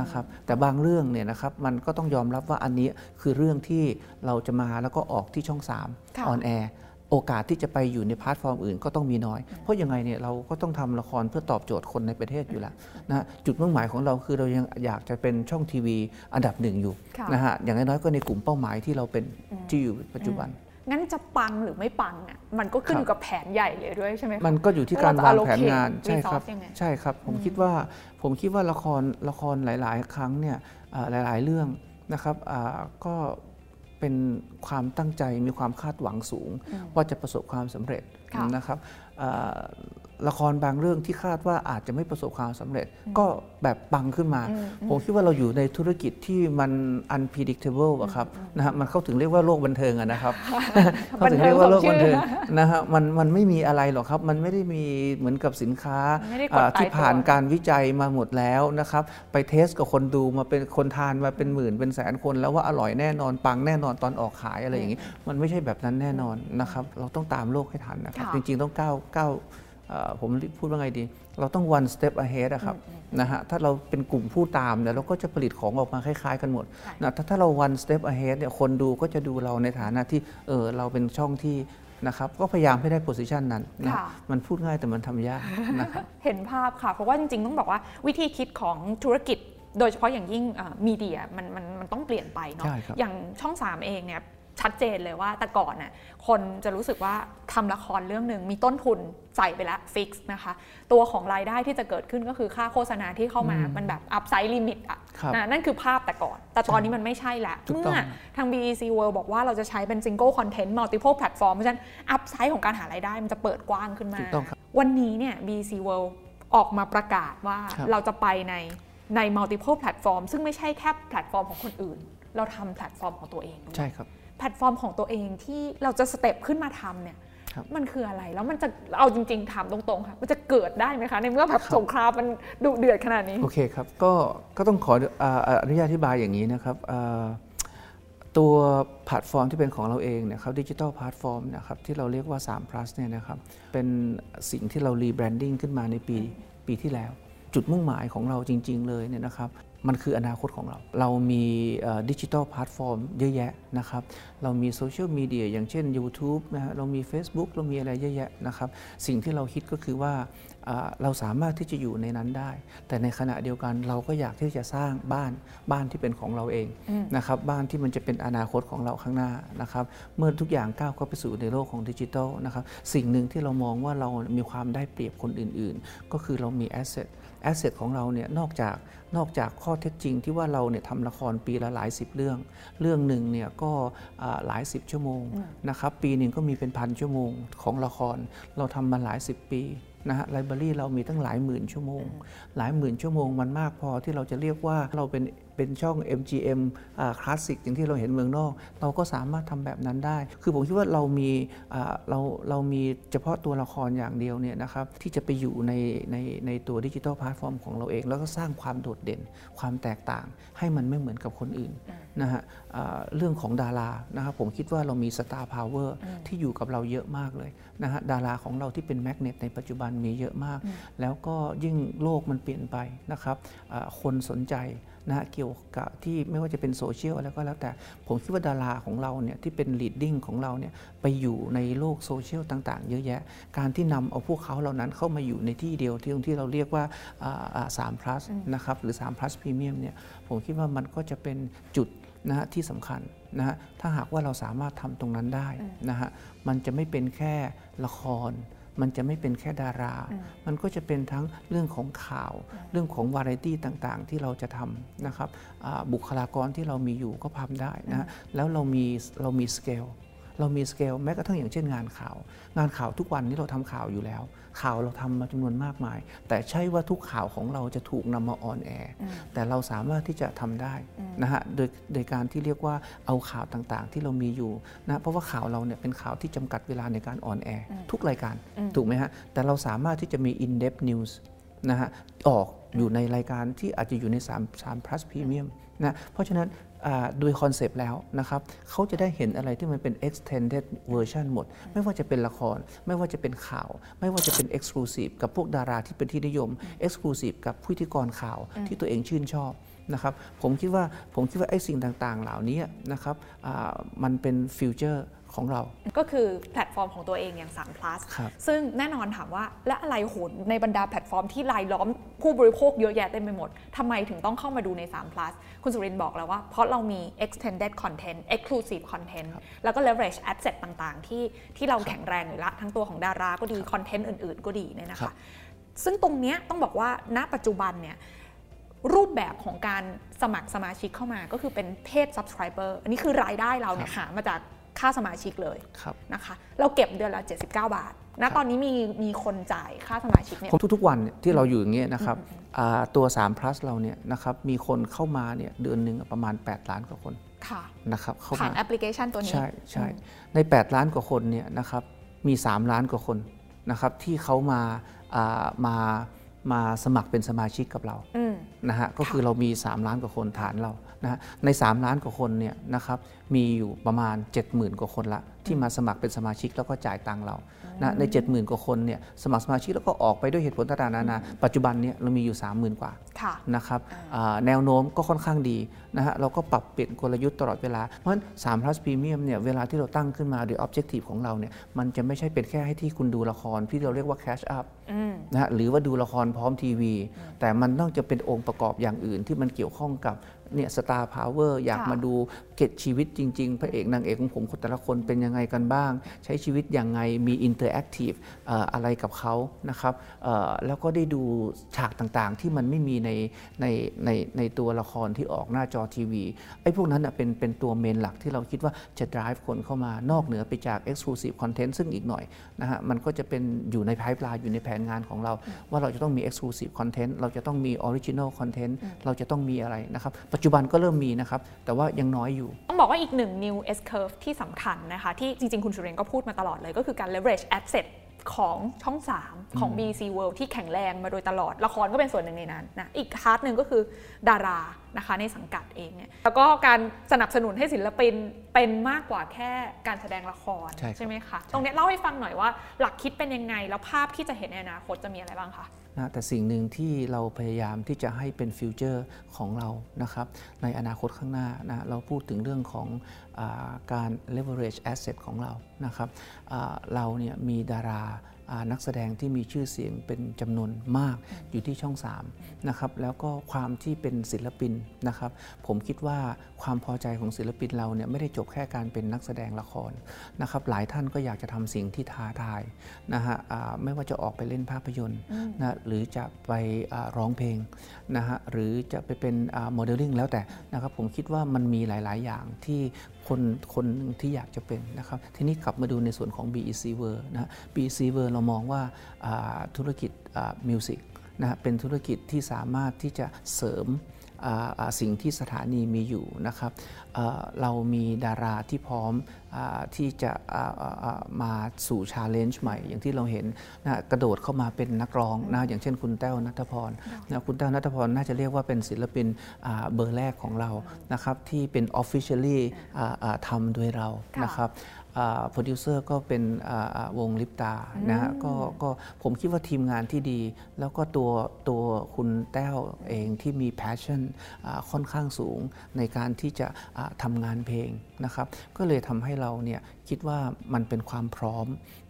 นะครับแต่บางเรื่องเนี่ยนะครับมันก็ต้องยอมรับว่าอันนี้คือเรื่องที่เราจะมาแล้วก็ออกที่ช่องค่ะ3 on air โอกาสที่จะไปอยู่ในแพลตฟอร์มอื่นก็ต้องมีน้อย เพราะยังไงเนี่ยเราก็ต้องทำละครเพื่อตอบโจทย์คนในประเทศอยู่แล้วนะฮะจุดมุ่งหมายของเราคือเรายังอยากจะเป็นช่องทีวีอันดับหนึ่งอยู่ค่ะนะฮะอย่างน้อยๆก็ในกลุ่มเป้าหมายที่เราเป็นที่อยู่ปัจจุบัน งั้นจะปังหรือไม่ปังอะมันก็ขึ้นครับอยู่กับแผนใหญ่เลยด้วยใช่ไหมคะมันก็อยู่ที่การแล้ววางเราจะแผนงาน allocate ใช่ครับ resource ยังไงใช่ครับ ผมคิดว่าผมคิดว่าละครละครหลาย ๆ ครั้งเนี่ยอ่าหลาย ๆ เรื่องนะครับอ่าก็เป็นความตั้งใจมีความคาดหวังสูง ว่าจะประสบความสำเร็จค่ะนะครับอ่า ละครบางเรื่องที่คาดว่าอาจจะไม่ประสบความสำเร็จ ก็แบบปังขึ้นมา ผมคิดว่าเราอยู่ในธุรกิจที่มัน unpredictable อะครับนะฮะมันเข้าถึงเรียกว่าโลกบันเทิงอะนะครับเขาถึงเรียกว่าโลกบันเทิงนะฮะมันมันไม่มีอะไรหรอกครับ มันไม่ได้มีเหมือนกับสินค้าไม่ได้กดอ่าตายที่ผ่านตัวการวิจัยมาหมดแล้วนะครับ ไปเทสกับคนดูมาเป็นคนทานมาเป็นหมื่นเป็นแสนคนแล้วว่าอร่อยแน่นอนปังแน่นอนตอนออกขายอะไรอย่างนี้ มันไม่ใช่แบบนั้นแน่นอนนะครับ เราต้องตามโลกให้ทันนะครับค่ะจริงๆต้องก้าวก้าวเอ่อ ผมพูดว่าไงดี เราต้อง one step ahead อะครับนะฮะถ้าเราเป็นกลุ่มผู้ตามเนี่ยเราก็จะผลิตของออกมาคล้าย ๆ กันหมดนะถ้าถ้าเรา one step ahead เนี่ยคนดูก็จะดูเราในฐานะที่เออเราเป็นช่องที่นะครับก็พยายามให้ได้ position นั้นนะค่ะมันพูดง่ายแต่มันทำยากนะครับเห็นภาพค่ะ เพราะว่าจริง ๆ ต้องบอกว่าวิธีคิดของธุรกิจโดยเฉพาะอย่างยิ่งมีเดียมันมันมันต้องเปลี่ยนไปเนาะใช่ครับอย่างช่อง 3 เองเนี่ย ชัดเจนเลยว่าแต่ก่อนน่ะคนจะรู้สึกว่าทำละครเรื่องหนึ่งมีต้นทุนใส่ไปแล้ว fix นะคะ ตัวของรายได้ที่จะเกิดขึ้นก็คือค่าโฆษณาที่เข้ามามันแบบ upside limit อะครับนะนั่นคือภาพแต่ก่อน แต่ตอนนี้มันไม่ใช่ละถูกต้องเมื่อทาง BEC World บอกว่าเราจะใช้เป็น single content multiple platform เพราะฉะนั้นupside ของการหารายได้มันจะเปิดกว้างขึ้นมาถูกต้องครับวันนี้เนี่ย BEC World ออกมาประกาศว่าครับเราจะไปในใน multiple platform ซึ่งไม่ใช่แค่แพลตฟอร์มของคนอื่น เราทำแพลตฟอร์มของตัวเองด้วยใช่ครับ แพลตฟอร์มของตัวเองที่เราจะ step ขึ้นมาทำเนี่ยครับมันคืออะไรแล้วมันจะเอาจริง ๆถามตรงๆค่ะมันจะเกิดได้ไหมคะในเมื่อแบบสงครามมันดุเดือดขนาดนี้โอเคครับก็ก็ต้องขออ่าอ่าอนุญาตอธิบายอย่างนี้นะครับอ่าตัวแพลตฟอร์มที่เป็นของเราเองเนี่ยครับดิจิทัลแพลตฟอร์มนะครับที่เราเรียกว่า 3 plus เนี่ยนะครับเป็นสิ่งที่เรา rebranding ขึ้นมาในปีปีที่แล้ว จุดมุ่งหมายของเราจริง ๆ เลยเนี่ยนะครับ มันคืออนาคตของเรา เรามีดิจิทัลแพลตฟอร์มเยอะแยะนะครับ เรามีโซเชียลมีเดียอย่างเช่น YouTube นะฮะ เรามี Facebook เรามีอะไรเยอะแยะนะครับ สิ่งที่เราคิดก็คือว่าอ่าเราสามารถที่จะอยู่ในนั้นได้ แต่ในขณะเดียวกันเราก็อยากที่จะสร้างบ้านบ้านที่เป็นของเราเองนะครับ บ้านที่มันจะเป็นอนาคตของเราข้างหน้านะครับ เมื่อทุกอย่างก้าวเข้าไปสู่ในโลกของดิจิทัลนะครับ สิ่งหนึ่งที่เรามองว่าเรามีความได้เปรียบคนอื่น ๆ ก็คือเรามี asset asset ของเราเนี่ยนอกจากนอกจากข้อเท็จจริงที่ว่าเราเนี่ยทำละครปีละหลายสิบเรื่อง เรื่องหนึ่งเนี่ยก็อ่าหลายสิบชั่วโมงนะครับปีหนึ่งก็มีเป็นพันชั่วโมงของละคร เราทำมาหลายสิบปีนะฮะ library เรามีตั้งหลายหมื่นชั่วโมง หลายหมื่นชั่วโมงมันมากพอที่เราจะเรียกว่าเราเป็นเป็นช่อง MGM คลาสสิกอย่างที่เราเห็นเมืองนอก เราก็สามารถทำแบบนั้นได้ คือผมคิดว่าเรามีอ่าเราเรามีเฉพาะตัวละครอย่างเดียวเนี่ยนะครับที่จะไปอยู่ในในในตัวดิจิทัลแพลตฟอร์มของเราเอง แล้วก็สร้างความโดดเด่นความแตกต่าง ให้มันไม่เหมือนกับคนอื่นนะฮะอ่าเรื่องของดารานะครับผมคิดว่าเรามี star power ที่อยู่กับเราเยอะมากเลยนะฮะดาราของเราที่เป็นแมกเนตในปัจจุบันมีเยอะมาก แล้วก็ยิ่งโลกมันเปลี่ยนไปนะครับอ่าคนสนใจ นะฮะเกี่ยวกับที่ไม่ว่าจะเป็นโซเชียลอะไรก็แล้วแต่ผมคิดว่าดาราของเราเนี่ยที่เป็น leading ของเราเนี่ยไปอยู่ในโลกโซเชียลต่างๆ เยอะแยะ การที่นำเอาพวกเขาเหล่านั้นเข้ามาอยู่ในที่เดียวที่ที่เราเรียกว่าสาม plus นะครับหรือ3 plus premium เนี่ยผมคิดว่ามันก็จะเป็นจุดนะฮะที่สำคัญนะฮะถ้าหากว่าเราสามารถทำตรงนั้นได้นะฮะมันจะไม่เป็นแค่ละคร มันจะไม่เป็นแค่ดารา มันก็จะเป็นทั้งเรื่องของข่าว เรื่องของวาไรตี้ต่างๆ ที่เราจะทำนะครับอ่าบุคลากรที่เรามีอยู่ก็ทำได้นะฮะแล้วเรามีเรามีสเกลเรามีสเกลแม้กระทั่งอย่างเช่นงานข่าว งานข่าวทุกวันนี้เราทำข่าวอยู่แล้ว ข่าวเราทำมาจำนวนมากมาย แต่ใช่ว่าทุกข่าวของเราจะถูกนำมา on airแต่เราสามารถที่จะทำได้นะฮะโดยโดยการที่เรียกว่าเอาข่าวต่างๆ ที่เรามีอยู่นะเพราะว่าข่าวเราเนี่ยเป็นข่าวที่จำกัดเวลาในการ on air ทุกรายการถูกไหมฮะแต่เราสามารถที่จะมี in depth news นะฮะออกอยู่ในรายการที่อาจจะอยู่ใน3 3 plus premium นะเพราะฉะนั้นอ่า โดยคอนเซปต์แล้วนะครับเขาจะได้เห็นอะไรที่มันเป็น extended version หมด ไม่ว่าจะเป็นละคร ไม่ว่าจะเป็นข่าว ไม่ว่าจะเป็น exclusive กับพวกดาราที่เป็นที่นิยม exclusive กับผู้พิธีกรข่าวที่ตัวเองชื่นชอบนะครับผมคิดว่าผมคิดว่าไอ้สิ่งต่างๆ เหล่านี้นะครับอ่ามันเป็น future ของเรา ก็คือแพลตฟอร์มของตัวเองอย่าง3 plus ครับซึ่งแน่นอนถามว่าและอะไรโหนในบรรดาแพลตฟอร์มที่รายล้อมผู้บริโภคเยอะแยะเต็มไปหมดทำไมถึงต้องเข้ามาดูใน3 plus คุณสุรินทร์บอกแล้วว่า เพราะเรามี extended content exclusive content แล้วก็ leverage asset ต่างๆ ที่ที่เราแข็งแรงอยู่ละทั้งตัวของดาราก็ดีคอนเทนต์อื่น ๆ ก็ดีเนี่ยนะครัคะซึ่งตรงเนี้ยต้องบอกว่าณปัจจุบันเนี่ยรูปแบบของการสมัครสมาชิกเข้ามาก็คือเป็นเพศ subscriber อันนี้คือรายได้เราเนี่ยหามาจาก ค่าสมาชิกเลยครับนะคะ เราเก็บเดือนละ 79 บาทณตอนนี้มีมีคนจ่ายค่าสมาชิกเนี่ยของทุกๆวันเนี่ยที่เราอยู่อย่างเงี้ยนะครับอ่าตัว3 plus เราเนี่ยนะครับมีคนเข้ามาเนี่ยเดือนหนึ่งประมาณ 8 ล้านกว่าคนค่ะนะครับเข้าผ่านมาแอปพลิเคชันตัวนี้ ใช่ใช่ใน 8 ล้านกว่าคนเนี่ยนะครับมี 3 ล้านกว่าคนนะครับที่เขามาอ่ามามาสมัครเป็นสมาชิกกับเราอืมนะฮะก็คือเรามี 3 ล้านกว่าคนฐานเรา นะฮะใน 3 ล้านกว่าคนเนี่ยนะครับมีอยู่ประมาณ 70,000 กว่าคนละ ที่มาสมัครเป็นสมาชิกแล้วก็จ่ายตังค์เรานะใน 70,000 กว่าคนเนี่ยสมัครสมาชิกแล้วก็ออกไปด้วยเหตุผลต่างๆนานาปัจจุบันเนี่ยเรามีอยู่ 30,000 กว่าค่ะนะครับอ่าแนวโน้มก็ค่อนข้างดีนะฮะเราก็ปรับเปลี่ยนกลยุทธ์ตลอดเวลา เพราะฉะนั้น3 plus premium เนี่ยเวลาที่เราตั้งขึ้นมาหรือ objective ของเราเนี่ยมันจะไม่ใช่เป็นแค่ให้ที่คุณดูละครที่เราเรียกว่า catch up อืมนะฮะหรือว่าดูละครพร้อมทีวี แต่มันต้องจะเป็นองค์ประกอบอย่างอื่นที่มันเกี่ยวข้องกับ เนี่ย star power อยากค่ะมาดูเกร็ดชีวิตจริง ๆ พระเอกนางเอกของผมคนแต่ละคนเป็นยังไงกันบ้าง ใช้ชีวิตอย่างไงมี interactive อะไรกับเขานะครับเอ่อแล้วก็ได้ดูฉากต่างๆ ที่มันไม่มีในในในในตัวละครที่ออกหน้าจอทีวีไอ้พวกนั้นน่ะเป็นเป็นตัว main หลักที่เราคิดว่าจะ drive คนเข้ามานอกเหนือไปจาก exclusive content ซึ่งอีกหน่อยนะฮะมันก็จะเป็นอยู่ใน pipeline อยู่ในแผนงานของเรา ว่าเราจะต้องมี exclusive content เราจะต้องมี original content เราจะต้องมีอะไรนะครับปัจจุบันก็เริ่มมีนะครับ แต่ว่ายังน้อยอยู่ ต้องบอกว่าอีกหนึ่ง new S curve ที่สำคัญนะคะ ที่จริง ๆ คุณสุเรนก็พูดมาตลอดเลย ก็คือการ leverage asset ของช่อง 3 ของ BC World ที่แข็งแรงมาโดยตลอด ละครก็เป็นส่วนหนึ่งในนั้นนะอีกพาร์ทหนึ่งก็คือดารานะคะในสังกัดเองเนี่ยแล้วก็การสนับสนุนให้ศิลปินเป็นมากกว่าแค่การแสดงละครใช่ครับไหมคะตรงเนี้ยเล่าให้ฟังหน่อยว่าหลักคิดเป็นยังไง แล้วภาพที่จะเห็นในอนาคตจะมีอะไรบ้างคะ นะแต่สิ่งหนึ่งที่เราพยายามที่จะให้เป็นฟิวเจอร์ของเรานะครับในอนาคตข้างหน้านะเราพูดถึงเรื่องของอการ leverage asset ของเรานะครับเราเนี่ยมีดารา นักแสดงที่มีชื่อเสียงเป็นจำนวนมากอยู่ที่ช่อง3นะครับแล้วก็ความที่เป็นศิลปินนะครับ ผมคิดว่าความพอใจของศิลปินเราเนี่ยไม่ได้จบแค่การเป็นนักแสดงละครนะครับ หลายท่านก็อยากจะทำสิ่งที่ท้าทายนะฮะอ่าไม่ว่าจะออกไปเล่นภาพยนตร์นะหรือจะไปอ่าร้องเพลงนะฮะหรือจะไปเป็นโมเดลลิ่งแล้วแต่นะครับผมคิดว่ามันมีหลาย ๆ อย่างที่ คนคนหนึ่งที่อยากจะเป็นนะครับ ทีนี้กลับมาดูในส่วนของ BEC World นะ BEC World เรามองว่าธุรกิจ music นะเป็นธุรกิจที่สามารถที่จะเสริม สิ่งที่สถานีมีอยู่นะครับเอ่อเรามีดาราที่พร้อมอาที่จะอ่าอ่าอ่ามาสู่ challenge ใหม่ อย่างที่เราเห็นนะกระโดดเข้ามาเป็นนักร้องนะอย่างเช่นคุณแต้วนัทพรนะคุณแต้วนัทพรน่าจะเรียกว่าเป็นศิลปินอ่าเบอร์แรกของเรานะครับที่เป็น officially อ่าอ่าทำโดยเราค่ะนะครับ โปรดิวเซอร์ก็เป็นอ่าอ่าวงลิปตานะฮะก็ก็ผมคิดว่าทีมงานที่ดี แล้วก็ตัวตัวคุณแต้วเองที่มี passion อ่าค่อนข้างสูงในการที่จะอ่าทำงานเพลงนะครับ ก็เลยทำให้เราเนี่ยคิดว่ามันเป็นความพร้อม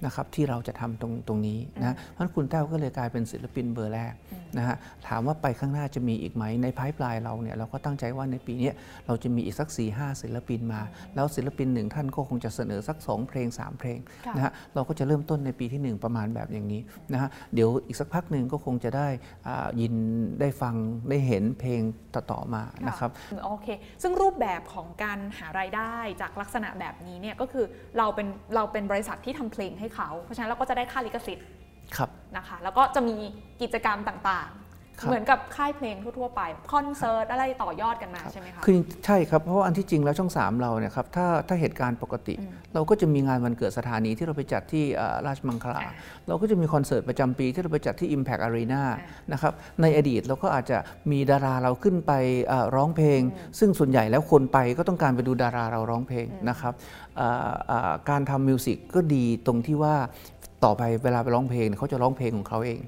นะครับที่เราจะทำตรงตรงนี้นะเพราะฉะนั้นคุณแต้วก็เลยกลายเป็นศิลปินเบอร์แรกนะฮะถามว่าไปข้างหน้าจะมีอีกไหมในพายปลายเราเนี่ยเราก็ตั้งใจว่าในปีเนี้ยเราจะมีอีกสัก4ี่ห้าศิลปินมา แล้วศิลปินหนึ่งท่านก็คงจะเสนอสัก 2 เพลง 3 เพลงค่ะนะฮะเราก็จะเริ่มต้นในปีที่ 1 ประมาณแบบอย่างนี้นะฮะเดี๋ยวอีกสักพักหนึ่งก็คงจะได้อ่ายินได้ฟังได้เห็นเพลงต่อๆมานะครับโอเค ซึ่งรูปแบบของการหารายได้จากลักษณะแบบนี้เนี่ยก็คือ เราเป็นเราเป็นบริษัทที่ทำเพลงให้เขา เพราะฉะนั้นเราก็จะได้ค่าลิขสิทธิ์ครับนะคะแล้วก็จะมีกิจกรรมต่างครับๆ เหมือนกับค่ายเพลงทั่วๆไปคอนเสิร์ตอะไรต่อยอดกันมาใช่ไหมคะคือใช่ครับเพราะว่าอันที่จริงแล้วช่อง 3 เราเนี่ยครับถ้าถ้าเหตุการณ์ปกติ เราก็จะมีงานวันเกิดสถานีที่เราไปจัดที่เอ่อราชมังคลาอ่าเราก็จะมีคอนเสิร์ตประจำปีที่เราไปจัดที่ Impact Arena อ่านะครับในอดีตเราก็อาจจะมีดาราเราขึ้นไปเอ่อร้องเพลง ซึ่งส่วนใหญ่แล้วคนไปก็ต้องการไปดูดาราเราร้องเพลงนะครับเอ่อเอ่อการทำมิวสิกก็ดีตรงที่ว่า ต่อไปเวลาไปร้องเพลงเขาจะร้องเพลงของเขาเอง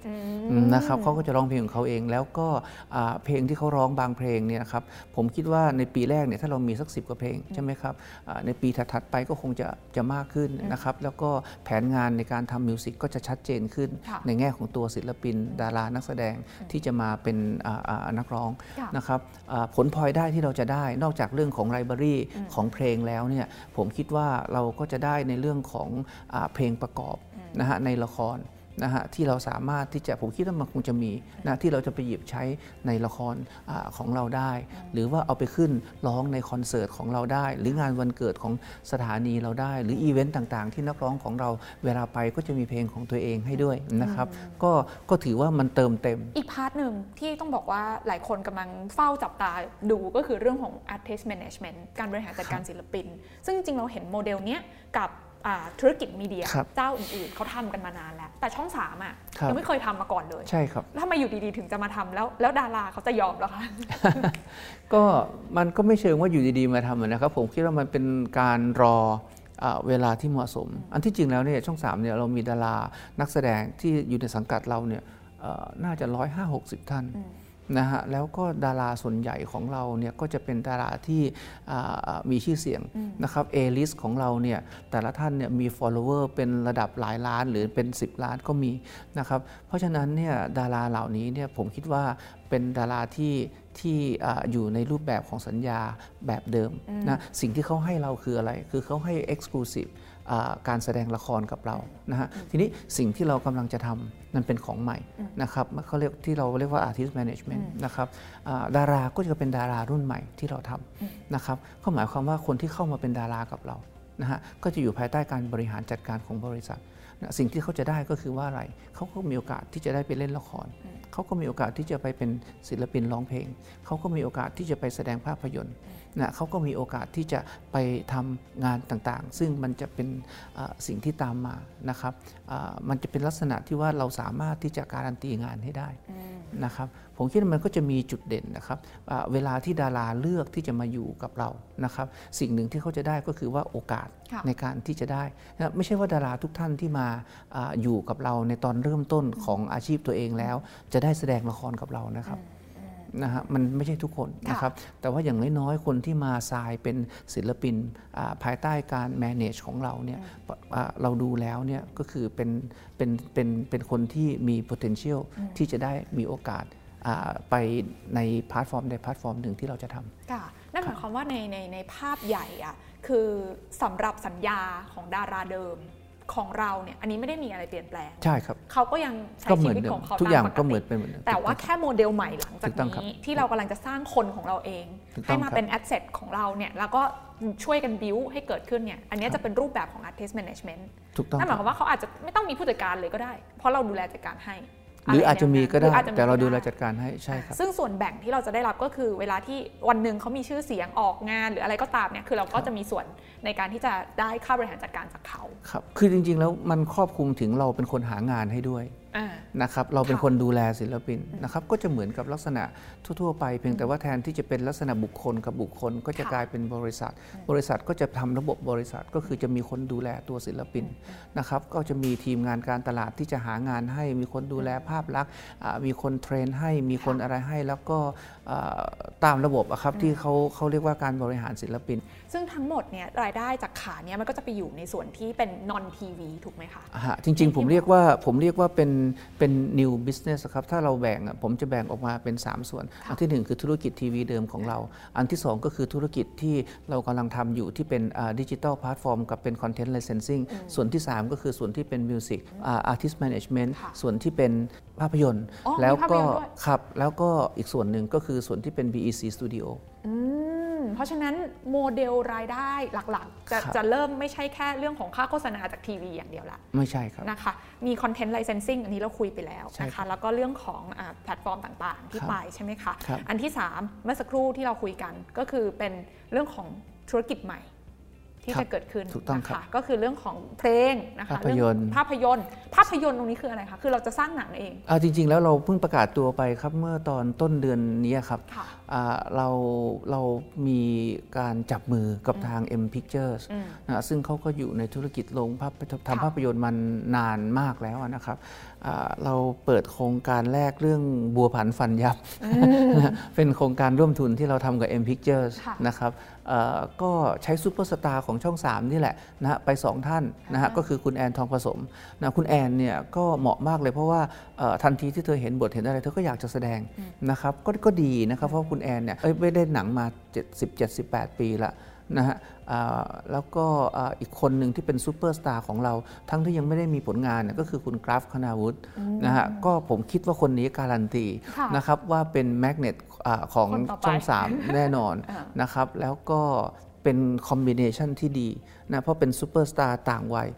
อืมนะครับเขาก็จะร้องเพลงของเขาเอง แล้วก็อ่าเพลงที่เขาร้องบางเพลงเนี่ยนะครับผมคิดว่าในปีแรกเนี่ยถ้าเรามีสักสิกว่าเพลงใช่ไหมครับอ่าในปีถัดๆไปก็คงจะจะมากขึ้นนะครับแล้วก็แผนงานในการทำมิวสิกก็จะชัดเจนขึ้นค่ะในแง่ของตัวศิลปิน ดารานักแสดงที่จะมาเป็นอ่าอ่านักร้องค่ะนะครับอ่าผลพลอยได้ที่เราจะได้นอกจากเรื่องของไลบรารีของเพลงแล้วเนี่ยผมคิดว่าเราก็จะได้ในเรื่องของอาเพลงประกอบ นะฮะในละครนะฮะที่เราสามารถที่จะผมคิดว่ามันคงจะมีนะที่เราจะไปหยิบใช้ในละครอาของเราได้ หรือว่าเอาไปขึ้นร้องในคอนเสิร์ตของเราได้ หรืองานวันเกิดของสถานีเราได้ หรืออีเวนต์ต่างๆ ที่นักร้องของเราเวลาไปก็จะมีเพลงของตัวเองให้ด้วยนะครับก็ก็ถือว่ามันเติมเต็ม อีก part หนึ่งที่ต้องบอกว่าหลายคนกำลังเฝ้าจับตาดูก็คือเรื่องของ artist management การบริหารจัดการศิลปิน ซึ่งจริงๆเราเห็นโมเดลเนี้ยกับอ่า ธุรกิจมีเดียครับเจ้าอื่นๆเขาทำกันมานานแล้ว แต่ช่องสามอะครับยังไม่เคยทำมาก่อนเลยใช่ครับแล้วทำไมอยู่ดีๆ ถึงจะมาทำแล้วแล้วดาราเขาจะยอมเหรอคะก็มันก็ไม่เชิงว่าอยู่ดีๆมาทำอะนะครับ ผมคิดว่ามันเป็นการรออ่าเวลาที่เหมาะสม อันที่จริงแล้วเนี่ยช่อง3เนี่ยเรามีดารานักแสดงที่อยู่ในสังกัดเราเนี่ยเอ่อน่าจะร้อยห้าหกสิบท่าน นะฮะแล้วก็ดาราส่วนใหญ่ของเราเนี่ยก็จะเป็นดาราที่อ่ามีชื่อเสียงนะครับ A-list ของเราเนี่ยแต่ละท่านเนี่ยมี follower เป็นระดับหลายล้านหรือเป็น 10 ล้านก็มีนะครับเพราะฉะนั้นเนี่ยดาราเหล่านี้เนี่ยผมคิดว่าเป็นดาราที่ที่อ่าอยู่ในรูปแบบของสัญญาแบบเดิมนะสิ่งที่เขาให้เราคืออะไร คือเขาให้ exclusive อ่า การแสดงละครกับเรานะฮะทีนี้สิ่งที่เรากำลังจะทำนั่นเป็นของใหม่นะครับเขาเรียกที่เราเรียกว่า artist management นะครับอ่าดาราก็จะเป็นดารารุ่นใหม่ที่เราทำนะครับก็หมายความว่าคนที่เข้ามาเป็นดารากับเรานะฮะก็จะอยู่ภายใต้การบริหารจัดการของบริษัทนะสิ่งที่เขาจะได้ก็คือว่าอะไรเขาก็มีโอกาสที่จะได้ไปเล่นละคร เขาก็มีโอกาสที่จะไปเป็นศิลปินร้องเพลง เขาก็มีโอกาสที่จะไปแสดงภาพยนตร์นะเขาก็มีโอกาสที่จะไปทำงานต่างๆ ซึ่งมันจะเป็นสิ่งที่ตามมานะครับมันจะเป็นลักษณะที่ว่าเราสามารถที่จะการันตีงานให้ได้ นะครับผมคิดว่ามันก็จะมีจุดเด่นนะครับอ่าเวลาที่ดาราเลือกที่จะมาอยู่กับเรานะครับสิ่งหนึ่งที่เขาจะได้ก็คือว่าโอกาสค่ะในการที่จะได้นะไม่ใช่ว่าดาราทุกท่านที่มาอาอยู่กับเราในตอนเริ่มต้นของอาชีพตัวเองแล้ว จะได้แสดงละครกับเรานะครับ นะฮะมันไม่ใช่ทุกคนนะครับแต่ว่าอย่างน้อยๆคนที่มาทรายเป็นศิลปินอ่าภายใต้การ manage ของเราเนี่ยอ่าเราดูแล้วเนี่ยก็คือเป็นเป็นเป็นเป็นคนที่มี potential ที่จะได้มีโอกาสอ่าไปในแพลตฟอร์มใดแพลตฟอร์มหนึ่งที่เราจะทำค่ะนั่นหมายความว่าในในในภาพใหญ่อะคือสำหรับสัญญาของดาราเดิม ของเราเนี่ยอันนี้ไม่ได้มีอะไรเปลี่ยนแปลง ใช่ครับเขาก็ยังใช้ก็เหมืชีอนวิตเดิมของเขาทุกอย่างตปก็เหมือนเป็นเหมือนเดิมแต่ว่าแค่โมเดลใหม่หลังจากถูกต้องครับนี้ที่เรากำลังจะสร้างคนของเราเองถูกต้องให้มาครับเป็นแอสเซทของเราเนี่ยแล้วก็ช่วยกันบิวให้เกิดขึ้นเนี่ยอันนี้จะเป็นรูปแบบของ artist management ถูกต้องนั่นหคมายรับความว่าเขาอาจจะไม่ต้องมีผู้จัดการเลยก็ได้ เพราะเราดูแลจัดการให้ หรืออาจจะมีก็ได้หออจจะมีแต่เราก็ดูแลจัดการให้ใช่ครับซึ่งส่วนแบ่งที่เราจะได้รับก็คือเวลาที่วันหนึ่งเขามีชื่อเสียงออกงาน หรืออะไรก็ตามเนี่ยคือเราก็จะมีส่วนในการที่จะได้ค่าบริหารจัดการจากเขาครับคือจริง ๆ แล้วมันครอบคลุมถึงเราเป็นคนหางานให้ด้วยอ่า นะครับเราเป็นค่ะคนดูแลศิลปินนะครับก็จะเหมือนกับลักษณะทั่ว ๆ ไป เพียงแต่ว่าแทนที่จะเป็นลักษณะบุคคลกับบุคคล ก็จะค่ะกลายเป็นบริษัท บริษัทก็จะทำระบบบริษัทก็คือจะมีคนดูแลตัวศิลปินนะครับก็จะมีทีมงานการตลาดที่จะหางานให้ มีคนดูแลภาพลักษณ์อ่ามีคนเทรนให้มีคนอะไรให้แล้วก็อ่า ตามระบบอะครับที่เขาเขาเรียกว่าการบริหารศิลปิน ซึ่งทั้งหมดเนี่ยรายได้จากขายเนี่ยมันก็จะไปอยู่ในส่วนที่เป็น non TV ถูกไหมคะฮะจริงๆ ผมเรียกว่าผมเรียกว่าเป็นเป็น new business ครับถ้าเราแบ่งอะผมจะแบ่งออกมาเป็น 3 ส่วน อันที่ 1 คือธุรกิจทีวีเดิมของเรา อันที่ 2 ก็คือธุรกิจที่เรากำลังทำอยู่ที่เป็นดิจิทัลแพลตฟอร์มกับเป็นคอนเทนต์ licensing ส่วนที่ 3 ก็คือส่วนที่เป็น music artist management ค่ะส่วนที่เป็นภาพยนตร์อ๋อมีแล้วก็ภาพยนตร์ด้วยครับแล้วก็อีกส่วนหนึ่งก็คือส่วนที่เป็น BEC Studio อืมเพราะฉะนั้นโมเดลรายได้หลักๆ จะครับจะเริ่มไม่ใช่แค่เรื่องของค่าโฆษณาจากทีวีอย่างเดียวละไม่ใช่ครับนะคะมีคอนเทนต์ licensing อันนี้เราคุยไปแล้วใช่นะคะครับแล้วก็เรื่องของอาแพลตฟอร์มต่างๆ ที่ครับไปใช่ไหมคะครับอันที่ 3 เมื่อสักครู่ที่เราคุยกันก็คือเป็นเรื่องของธุรกิจใหม่ ที่ครับจะเกิดขึ้นถูกต้องนะครับคะก็คือเรื่องของเพลงนะคะภาพยนตร์เรื่องภาพยนตร์ ภาพยนตร์ตรงนี้คืออะไรคะคือเราจะสร้างหนังเองเอาจริง ๆ แล้วเราเพิ่งประกาศตัวไปครับเมื่อตอนต้นเดือนนี้ครับค่ะอ่า เราเรามีการจับมือกับทาง M Pictures อืมนะซึ่งเขาก็อยู่ในธุรกิจโรงภาพค่ะทำภาพยนตร์มันนานมากแล้วนะครับอ่าเราเปิดโครงการแรกเรื่องบัวผันฟันยับ เป็นโครงการร่วมทุนที่เราทำกับ M Pictures ค่ะนะครับเอ่อก็ใช้ซูเปอร์สตาร์ของช่อง 3 นี่แหละนะฮะไป 2 ท่านนะฮะก็คือคุณแอนทองประสมนะคุณแอนเนี่ยก็เหมาะมากเลยเพราะว่าเอ่อทันทีที่เธอเห็นบทเห็นอะไร เธอก็อยากจะแสดงนะครับก็ก็ดีนะครับเพราะว่าคุณแอนเนี่ยเอ้ยไม่ได้หนังมา 70 78 ปีละนะฮะอ่าแล้วก็อ่าอีกคนหนึ่งที่เป็นซูเปอร์สตาร์ของเรา ทั้งที่ยังไม่ได้มีผลงานเนี่ยก็คือคุณกลัฟคณาวุฒินะฮะก็ผมคิดว่าคนนี้การันตีค่ะนะครับว่าเป็น magnet ของคนต่อไปช่องสามแน่นอนอ่านะครับแล้วก็ เป็น combination ที่ดีนะเพราะเป็นซูเปอร์สตาร์ต่างวัย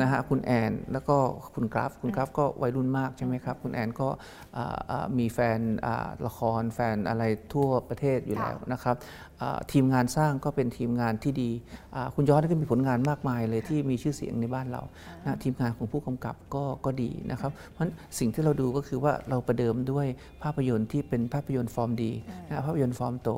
นะฮะคุณแอนแล้วก็คุณกลัฟ คุณกลัฟก็วัยรุ่นมากใช่ไหมครับ คุณแอนก็อ่าอ่ามีแฟนอ่าละครแฟนอะไรทั่วประเทศอยู่ค่ะแล้วนะครับอ่าทีมงานสร้างก็เป็นทีมงานที่ดีอ่าคุณยอดก็มีผลงานมากมายเลยที่มีชื่อเสียงในบ้านเรานะทีมงานของผู้กำกับก็ก็ดีนะครับ เพราะฉะนั้นสิ่งที่เราดูก็คือว่าเราประเดิมด้วยภาพยนตร์ที่เป็นภาพยนตร์ฟอร์มดีนะภาพยนตร์ฟอร์มโต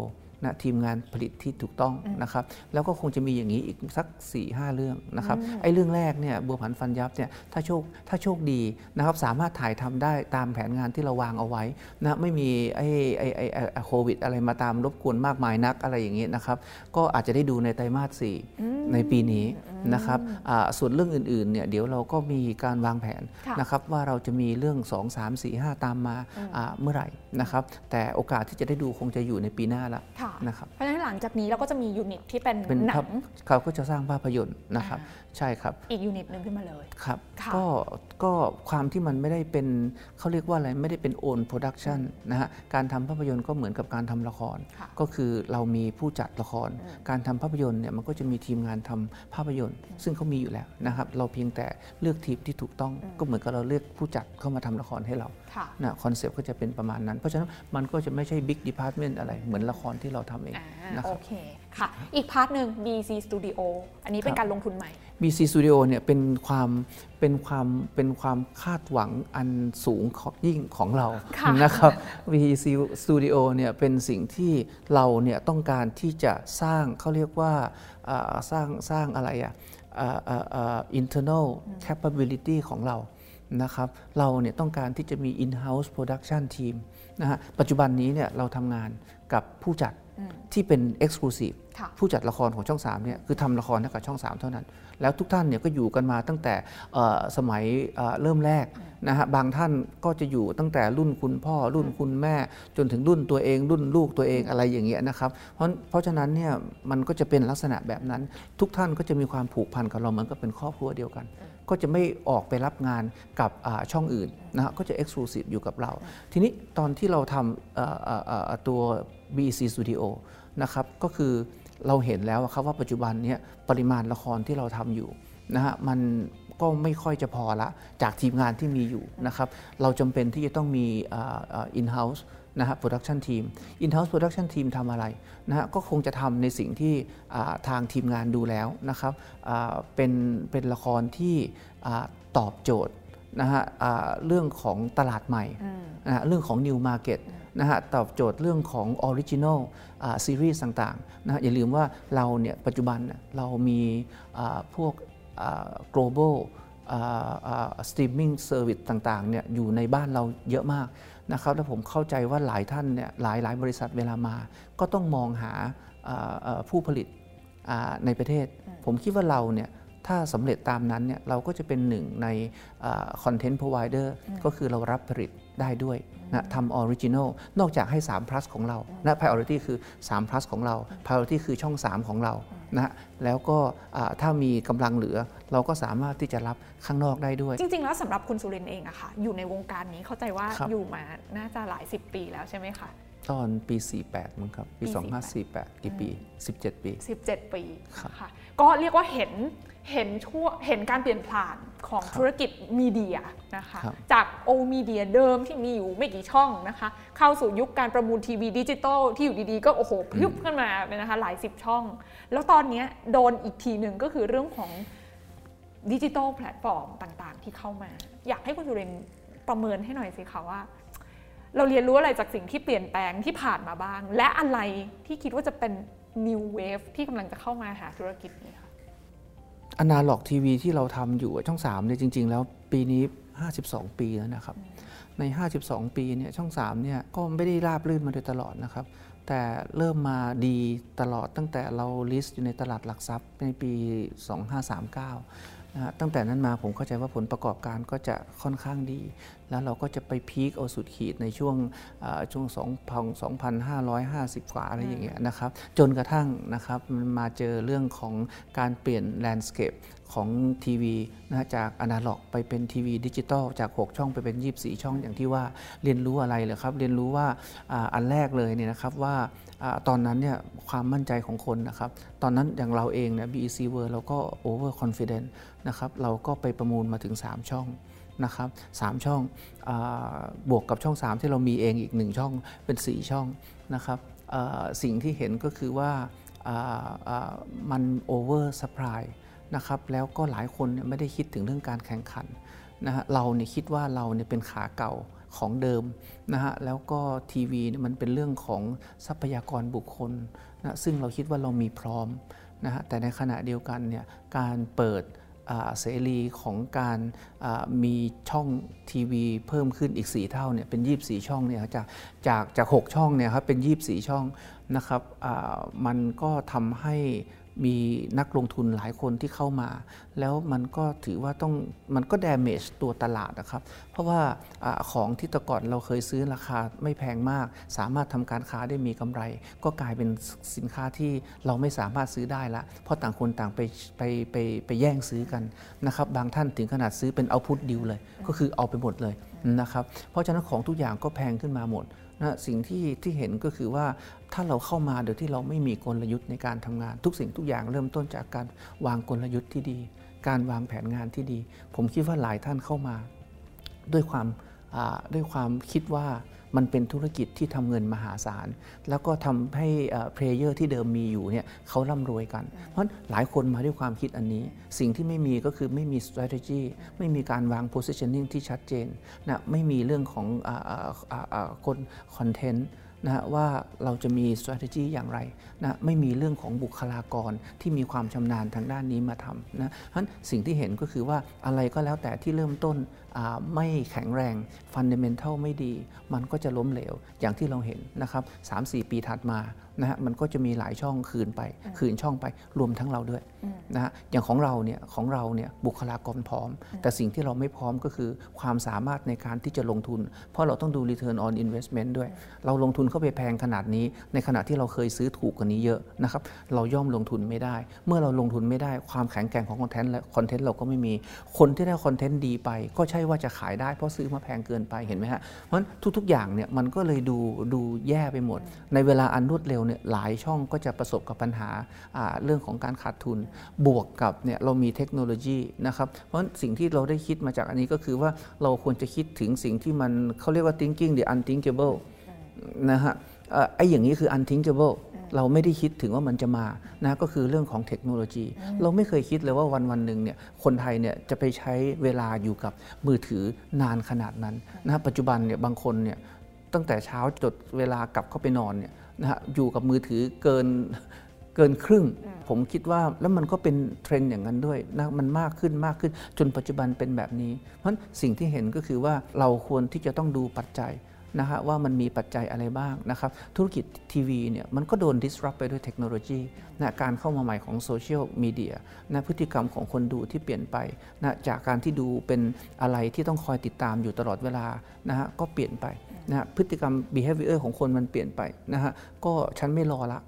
นะทีมงานผลิตที่ถูกต้องนะครับแล้วก็คงจะมีอย่างนี้อีกสักสี่ห้าเรื่องนะครับไอ้เรื่องแรกเนี่ยบัวผันฟันยับเนี่ยถ้าโชคถ้าโชคดีนะครับสามารถถ่ายทำได้ตามแผนงานที่เราวางเอาไว้นะไม่มีไอ้ไอ้ไอ้ไอ้ไอ้โควิด อะไรมาตามรบกวนมากมายนักอะไรอย่างนี้นะครับก็อาจจะได้ดูในไตรมาสสี่ในปีนี้ นะครับอ่าส่วนเรื่องอื่นๆเนี่ยเดี๋ยวเราก็มีการวางแผนค่ะนะครับว่าเราจะมีเรื่อง 2 3 4 5 ตามมาอ่าเมื่อไหร่นะครับแต่โอกาสที่จะได้ดูคงจะอยู่ในปีหน้าละค่ะนะครับเพราะฉะนั้นหลังจากนี้เราก็จะมี unit ที่เป็นเป็นหนังภาพเขาก็จะสร้างภาพยนตร์นะครับอ่ ใช่ครับ อีก unit หนึ่งขึ้นมาเลยครับค่ะก็ก็ความที่มันไม่ได้เป็นเขาเรียกว่าอะไรไม่ได้เป็น own production นะฮะการทำภาพยนตร์ก็เหมือนกับการทำละครค่ะก็คือเรามีผู้จัดละคร การทำภาพยนตร์เนี่ยมันก็จะมีทีมงานทำภาพยนตร์ ซึ่งเขามีอยู่แล้วนะครับเราเพียงแต่เลือกทีมที่ถูกต้องก็เหมือนกับเราเลือกผู้จัดเข้ามาทำละครให้เราค่ะนะคอนเซปต์ก็จะเป็นประมาณนั้น เพราะฉะนั้นมันก็จะไม่ใช่ big department อะไรเหมือนละครที่เราทำเองอ่านะครับโอเค ค่ะ อีก part หนึ่ง BEC Studio อันนี้เป็นครับการลงทุนใหม่ BEC Studio เนี่ยเป็นความเป็นความเป็นความคาดหวังอันสูงของยิ่งของเราค่ะนะครับ BEC Studio เนี่ยเป็นสิ่งที่เราเนี่ยต้องการที่จะสร้างเขาเรียกว่าอ่าสร้างสร้างอะไรอะอ่าอ่าอ่า internal capability ของเรานะครับเราเนี่ยต้องการที่จะมี in-house production team นะฮะปัจจุบันนี้เนี่ยเราทำงานกับผู้จัด ที่เป็น exclusive ค่ะผู้จัดละครของช่อง3เนี่ยคือทำละครให้กับช่อง 3 เท่านั้น แล้วทุกท่านเนี่ยก็อยู่กันมาตั้งแต่เอ่อสมัยเอ่อเริ่มแรกนะฮะบางท่านก็จะอยู่ตั้งแต่รุ่นคุณพ่อรุ่นคุณแม่ จนถึงรุ่นตัวเอง รุ่นลูกตัวเองอะไรอย่างเงี้ยนะครับ เพราะเพราะฉะนั้นเนี่ยมันก็จะเป็นลักษณะแบบนั้น ทุกท่านก็จะมีความผูกพันกับเราเหมือนกับเป็นครอบครัวเดียวกัน ก็จะไม่ออกไปรับงานกับช่องอื่นนะฮะก็จะเอ็กซ์คลูซีฟอยู่กับเรา ทีนี้ตอนที่เราทำตัว BEC Studio นะครับก็คือเราเห็นแล้วครับว่าปัจจุบันนี้ปริมาณละครที่เราทำอยู่นะฮะมันก็ไม่ค่อยจะพอละจากทีมงานที่มีอยู่นะครับเราจำเป็นที่จะต้องมีอินเฮ้าส์ นะฮะ production team in-house production team ทำอะไรนะฮะก็คงจะทำในสิ่งที่อ่าทางทีมงานดูแล้วนะครับอ่าเป็นเป็นละครที่อ่าตอบโจทย์นะฮะอ่าเรื่องของตลาดใหม่นะฮะเรื่องของ New Market นะฮะตอบโจทย์เรื่องของ Original ซีรีส์ต่างๆนะฮะอย่าลืมว่าเราเนี่ยปัจจุบันเนี่ยเรามีอ่าพวกอ่า global streaming service ต่างๆเนี่ยอยู่ในบ้านเราเยอะมาก นะครับแล้วผมเข้าใจว่าหลายท่านเนี่ยหลายหลายบริษัทเวลามา ก็ต้องมองหาอ่าอ่าผู้ผลิตอ่าในประเทศ ผมคิดว่าเราเนี่ยถ้าสำเร็จตามนั้นเนี่ยเราก็จะเป็นหนึ่งในคอนเทนต์พ r o ไวเดอร์ก็คือเรารับผลิต ได้ด้วยนะทำออริจิน l นอกจากให้ 3 plus ของเรานะ priority คือ 3 plus ของเรา priority คือช่อง 3 ของเรานะแล้วก็อ่าถ้ามีกำลังเหลือ เราก็สามารถที่จะรับข้างนอกได้ด้วย จริง ๆ แล้วสำหรับคุณสุรินทร์เองอะค่ะ อยู่ในวงการนี้เข้าใจว่าครับอยู่มาน่าจะหลายสิบปีแล้วใช่ไหมคะ ตอนปี 48 มั้งครับปีปี 2548 กี่ปี 17 ปี 17 ปีครับค่ะก็เรียกว่าเห็นเห็นทั่วเห็นการเปลี่ยนผ่านของครับธุรกิจ media นะคะครับจาก old media เดิมที่มีอยู่ไม่กี่ช่องนะคะเข้าสู่ยุคการประมูลทีวีดิจิตอลที่อยู่ดีๆ ก็โอ้โหพลึบขึ้นมาเป็นนะคะหลายสิบช่อง แล้วตอนเนี้ยโดนอีกทีหนึ่งก็คือเรื่องของดิจิตอลแพลตฟอร์มต่างๆ ที่เข้ามา อยากให้คุณสุรินทร์ประเมินให้หน่อยสิคะว่า เราเรียนรู้อะไรจากสิ่งที่เปลี่ยนแปลงที่ผ่านมาบ้าง และอะไรที่คิดว่าจะเป็น new wave ที่กำลังจะเข้ามาหาธุรกิจนี้คะอนาล็อกทีวีที่เราทำอยู่ช่อง3เนี่ยจริง ๆ แล้วปีนี้ 52 ปีแล้วนะครับ ใน 52 ปีเนี่ยช่อง3เนี่ยก็ไม่ได้ราบรื่นมาโดยตลอดนะครับ แต่เริ่มมาดีตลอดตั้งแต่เรา list อยู่ในตลาดหลักทรัพย์ในปี 2539นะฮะตั้งแต่นั้นมาผมเข้าใจว่าผลประกอบการก็จะค่อนข้างดีแล้วเราก็จะไป peak เอาสุดขีดในช่วงช่วง2,550 กว่าอะไรอย่างเงี้ยนะครับ จนกระทั่งนะครับมันมาเจอเรื่องของการเปลี่ยน landscape ของทีวีนะจากอนาล็อกไปเป็นทีวีดิจิตอลจาก 6 ช่องไปเป็น 24 ช่องอย่างที่ว่าเรียนรู้อะไรเลยครับ เรียนรู้ว่าอันแรกเลยเนี่ยนะครับว่าตอนนั้นเนี่ยความมั่นใจของคนนะครับ ตอนนั้นอย่างเราเองเนี่ย BEC World เราก็ over confident นะครับ เราก็ไปประมูลมาถึง 3 ช่อง นะครับ3ช่องอบวกกับช่อง 3 ที่เรามีเองอีก 1 ช่องเป็น 4 ช่องนะครับสิ่งที่เห็นก็คือว่ามัน over supply นะครับแล้วก็หลายคนไม่ได้คิดถึงเรื่องการแข่งขันนะฮะเราเนี่ยคิดว่าเราเนี่ยเป็นขาเก่าของเดิมนะฮะแล้วก็ทีวีมันเป็นเรื่องของทรัพยากรบุคคลนะซึ่งเราคิดว่าเรามีพร้อมนะฮะแต่ในขณะเดียวกันเนี่ยการเปิด เสรีของการมีช่องทีวีเพิ่มขึ้นอีก 4 เท่าเนี่ยเป็น 24 ช่องเนี่ยจากจากจาก 6 ช่องเนี่ยครับเป็น 24 ช่องนะครับมันก็ทำให้ มีนักลงทุนหลายคนที่เข้ามา แล้วมันก็ถือว่าต้องมันก็ damage ตัวตลาดนะครับ เพราะว่าอของที่ต่ก่อนเราเคยซื้อราคาไม่แพงมาก สามารถทำการค้าได้มีกำไร ก็กลายเป็นสินค้าที่เราไม่สามารถซื้อได้ละ เพราะต่างคนต่างไปไปไปไปแย่งซื้อกันนะครับ บางท่านถึงขนาดซื้อเป็นเอาพุทดิวเลย ก็คือเอาไปหมดเลยนะครับ เพราะฉะนั้นของทุกอย่างก็แพงขึ้นมาหมด นะสิ่งที่ที่เห็นก็คือว่าถ้าเราเข้ามาโดยที่เราไม่มีกลยุทธ์ในการทำงาน ทุกสิ่งทุกอย่างเริ่มต้นจากการวางกลยุทธ์ที่ดี การวางแผนงานที่ดี ผมคิดว่าหลายท่านเข้ามา ด้วยความด้วยความคิดว่า มันเป็นธุรกิจที่ทำเงินมหาศาล แล้วก็ทำให้เพลเยอร์ที่เดิมมีอยู่เนี่ยเขาร่ำรวยกัน เพราะหลายคนมาด้วยความคิดอันนี้ สิ่งที่ไม่มีก็คือไม่มี strategy ไม่มีการวาง positioning ที่ชัดเจนนะไม่มีเรื่องของคนคอนเทนต์ นะว่าเราจะมี strategy อย่างไรนะไม่มีเรื่องของบุคลากรที่มีความชำนาญทางด้านนี้มาทำนะเพราะสิ่งที่เห็นก็คือว่าอะไรก็แล้วแต่ที่เริ่มต้นไม่แข็งแรงฟันเดเมนทัลไม่ดี มันก็จะล้มเหลวอย่างที่เราเห็นนะครับ3-4 ปีถัดมา นะฮะมันก็จะมีหลายช่องคืนไป คืนช่องไปรวมทั้งเราด้วยนะฮะอย่างของเราเนี่ยของเราเนี่ยบุคลากรพร้อม แต่สิ่งที่เราไม่พร้อมก็คือความสามารถในการที่จะลงทุน เพราะเราต้องดู return on investment ด้วย เราลงทุนเข้าไปแพงขนาดนี้ ในขณะที่เราเคยซื้อถูกกว่านี้เยอะนะครับเราย่อมลงทุนไม่ได้ เมื่อเราลงทุนไม่ได้ความแข็งแกร่งของคอนเทนต์และคอนเทนต์เราก็ไม่มี คนที่ได้คอนเทนต์ดีไป ก็ใช่ว่าจะขายได้เพราะซื้อมาแพงเกินไปเห็นไหมฮะเพราะฉะนั้นทุกๆอย่างเนี่ยมันก็เลยดูดูแย่ไปหมด ในเวลาอันรวดเร็วเนี่ยหลายช่องก็จะประสบกับปัญหาเรื่องของการขาดทุน บวกกับเนี่ยเรามีเทคโนโลยีนะครับ เพราะสิ่งที่เราได้คิดมาจากอันนี้ก็คือว่าเราควรจะคิดถึงสิ่งที่มันเขาเรียกว่า thinking the unthinkable นะฮะไอ้อย่างนี้คือ unthinkable เราไม่ได้คิดถึงว่ามันจะมานะก็คือเรื่องของเทคโนโลยี เราไม่เคยคิดเลยว่าวันวันหนึ่งเนี่ยคนไทยเนี่ยจะไปใช้เวลาอยู่กับมือถือนานขนาดนั้นนะปัจจุบันเนี่ยบางคนเนี่ยตั้งแต่เช้าจดเวลากลับเข้าไปนอนเนี่ย นะฮะอยู่กับมือถือเกินเกินครึ่ง ผมคิดว่าแล้วมันก็เป็นเทรนด์อย่างนั้นด้วยนะมันมากขึ้นมากขึ้นจนปัจจุบันเป็นแบบนี้ เพราะสิ่งที่เห็นก็คือว่าเราควรที่จะต้องดูปัจจัยนะฮะว่ามันมีปัจจัยอะไรบ้างนะครับ ธุรกิจทีวีเนี่ยมันก็โดน disrupt ไปด้วยเทคโนโลยีนะการเข้ามาใหม่ของโซเชียลมีเดียนะพฤติกรรมของคนดูที่เปลี่ยนไปนะจากการที่ดูเป็นอะไรที่ต้องคอยติดตามอยู่ตลอดเวลานะฮะก็เปลี่ยนไป นะพฤติกรรม behavior ของคนมันเปลี่ยนไปนะฮะก็ฉันไม่รอละ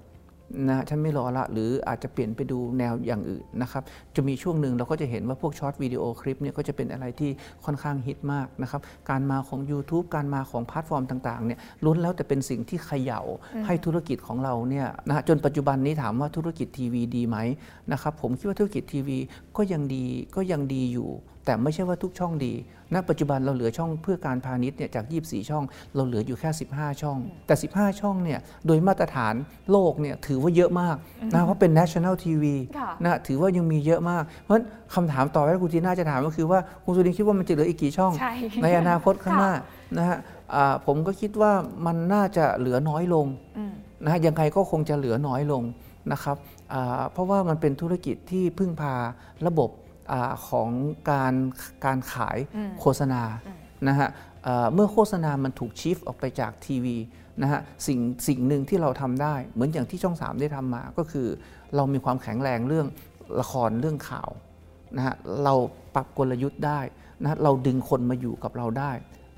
นะฉันไม่รอละหรืออาจจะเปลี่ยนไปดูแนวอย่างอื่นนะครับจะมีช่วงหนึ่งเราก็จะเห็นว่าพวก short วิดีโอคลิปเนี่ยก็จะเป็นอะไรที่ค่อนข้างฮิตมากนะครับการมาของ YouTube การมาของแพลตฟอร์มต่างๆเนี่ยล้วนแล้วแต่เป็นสิ่งที่เขย่าให้ธุรกิจของเราเนี่ยนะจนปัจจุบันนี้ถามว่าธุรกิจทีวีดีไหมนะครับผมคิดว่าธุรกิจทีวีก็ยังดีก็ยังดีอยู่ แต่ไม่ใช่ว่าทุกช่องดี ณ ปัจจุบันเราเหลือช่องเพื่อการพาณิชย์เนี่ยจาก 24 ช่อง เราเหลืออยู่แค่ 15 ช่อง แต่ 15 ช่องเนี่ยโดยมาตรฐานโลกเนี่ยถือว่าเยอะมากนะเพราะเป็น national TV นะถือว่ายังมีเยอะมาก เพราะคำถามต่อไปคุณทีน่าจะถามก็คือว่าคุณสุรินคิดว่ามันจะเหลืออีกกี่ช่อง ในอนาคตข้างหน้านะฮะผมก็คิดว่ามันน่าจะเหลือน้อยลงนะฮะยังไงก็คงจะเหลือน้อยลงนะครับเพราะว่ามันเป็นธุรกิจที่พึ่งพาระบบอ ของการการขายโฆษณานะฮะเมื่อโฆษณามันถูกชีฟออกไปจากทีวีนะฮะสิ่งสิ่งหนึ่งที่เราทำได้ เหมือนอย่างที่ช่อง 3 ได้ทำมาก็คือ เรามีความแข็งแรงเรื่องละครเรื่องข่าวนะฮะเราปรับกลยุทธ์ได้นะเราดึงคนมาอยู่กับเราได้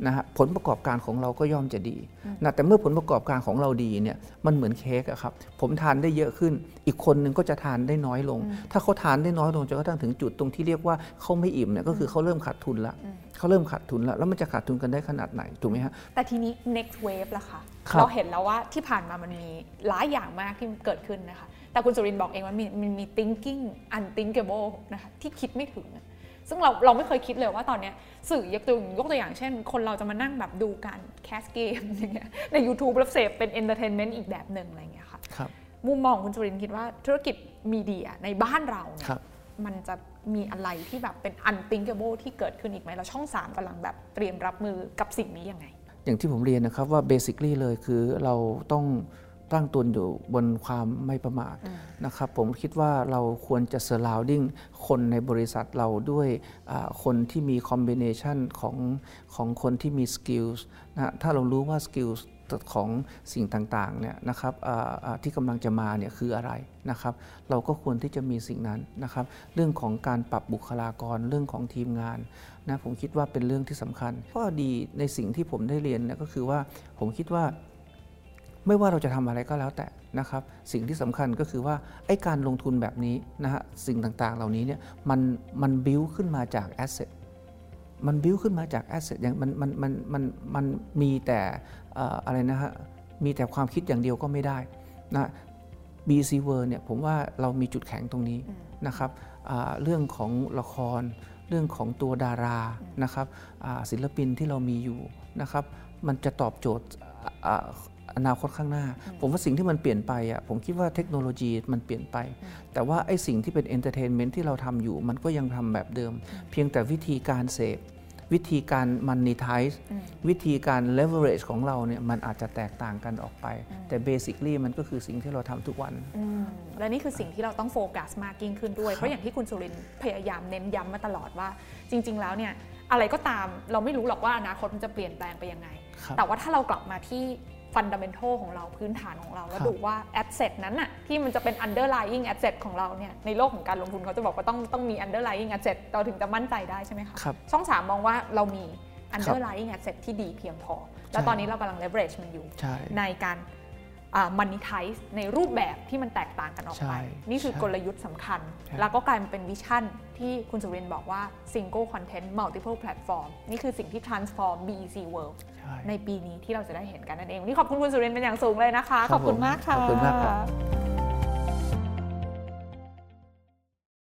นะฮะผลประกอบการของเราก็ย่อมจะดีนะแต่เมื่อผลประกอบการของเราดีเนี่ยมันเหมือนเค้กอะครับผมทานได้เยอะขึ้น อีกคนนึงก็จะทานได้น้อยลง ถ้าเขาทานได้น้อยลงจนกระทั่งถึงจุดตรงที่เรียกว่าเขาไม่อิ่มเนี่ยก็คือเขาเริ่มขาดทุนละเขาเริ่มขาดทุนแล้วแล้วมันจะขาดทุนกันได้ขนาดไหนถูกไหมฮะแต่ทีนี้ next wave ล่ะคะครับเราเห็นแล้วว่าที่ผ่านมามันมีหลายอย่างมากที่เกิดขึ้นนะคะแต่คุณสุรินทร์บอกเองว่ามีมันมี thinking unthinkable นะคะที่คิดไม่ถึงอะ ซึ่งเราเราไม่เคยคิดเลยว่าตอนเนี้ยสื่อยกตัวยกตัวอย่างเช่น คนเราจะมานั่งแบบดูการแคสเกมอย่างเงี้ยใน YouTube แล้วเสพเป็น entertainment อีกแบบหนึ่งอะไรอย่างเงี้ยค่ะครับมุมมองคุณสุรินทร์คิดว่าธุรกิจมีเดียในบ้านเราเนี่ยครับมันจะมีอะไรที่แบบเป็น unthinkable ที่เกิดขึ้นอีกไหมแล้วช่อง 3กำลังแบบเตรียมรับมือกับสิ่งนี้ยังไง อย่างที่ผมเรียนนะครับว่า basically เลยคือเราต้อง ตั้งตนอยู่บนความไม่ประมาทนะครับผมคิดว่าเราควรจะ surrounding คนในบริษัทเราด้วยอ่าคนที่มี combination ของของคนที่มี skills นะถ้าเรารู้ว่า skills ของสิ่งต่างๆเนี่ยนะครับอ่าอ่าที่กำลังจะมาเนี่ยคืออะไรนะครับ เราก็ควรที่จะมีสิ่งนั้นนะครับ เรื่องของการปรับบุคลากรเรื่องของทีมงานนะผมคิดว่าเป็นเรื่องที่สำคัญข้อดีในสิ่งที่ผมได้เรียนเนี่ยก็คือว่าผมคิดว่า ไม่ว่าเราจะทำอะไรก็แล้วแต่นะครับ สิ่งที่สำคัญก็คือว่าไอ้การลงทุนแบบนี้นะฮะสิ่งต่างๆ เหล่านี้เนี่ยมันมัน build ขึ้นมาจาก asset มัน build ขึ้นมาจาก asset อย่างมันมันมันมันมันมีแต่อะไรนะฮะมีแต่ความคิดอย่างเดียวก็ไม่ได้นะ BEC World เนี่ยผมว่าเรามีจุดแข็งตรงนี้นะครับเรื่องของละคร เรื่องของตัวดารานะครับศิลปินที่เรามีอยู่นะครับ มันจะตอบโจทย์ อ่าอนาคตข้างหน้า ผมว่าสิ่งที่มันเปลี่ยนไปอะผมคิดว่าเทคโนโลยีมันเปลี่ยนไป แต่ว่าไอ้สิ่งที่เป็น entertainment ที่เราทำอยู่ มันก็ยังทำแบบเดิม เพียงแต่วิธีการเสพวิธีการ monetize วิธีการ leverage ของเราเนี่ยมันอาจจะแตกต่างกันออกไป แต่ basically มันก็คือสิ่งที่เราทำทุกวันอืมและนี่คือสิ่งที่เราต้องโฟกัสมากยิ่งขึ้นด้วย เพราะอย่างที่คุณสุรินทร์พยายามเน้นย้ำมาตลอดว่า จริง ๆ แล้วเนี่ยอะไรก็ตามเราไม่รู้หรอกว่าอนาคตมันจะเปลี่ยนแปลงไปยังไงครับแต่ว่าถ้าเรากลับมาที่ ฟันดัมเบลของเราพื้นฐานของเรา แล้วครับดูว่าแอสเซทนั้นน่ะที่มันจะเป็น underlying asset ของเราเนี่ยในโลกของการลงทุนเขาจะบอกว่าต้องต้องมี underlying asset เราถึงจะมั่นใจได้ใช่ไหมคะครับช่องสามมองว่าเรามี underlying asset ที่ดีเพียงพอ แล้วใช่ตอนนี้เรากำลัง leverage มันอยู่ใช่ในการ มันนิทายในรูปแบบที่มันแตกต่างกันออกไปใช่นี่คือใช่กลยุทธ์สำคัญใช่แล้วก็กลายมาเป็นวิชั่นที่คุณสุรินทร์บอกว่า single content multiple platform นี่คือสิ่งที่ transform BEC World ใช่ในปีนี้ที่เราจะได้เห็นกันนั่นเองวันนี่ขอบคุณคุณสุรินทร์เป็นอย่างสูงเลยนะคะ ขอบคุณมากค่ะขอบคุณมากครับ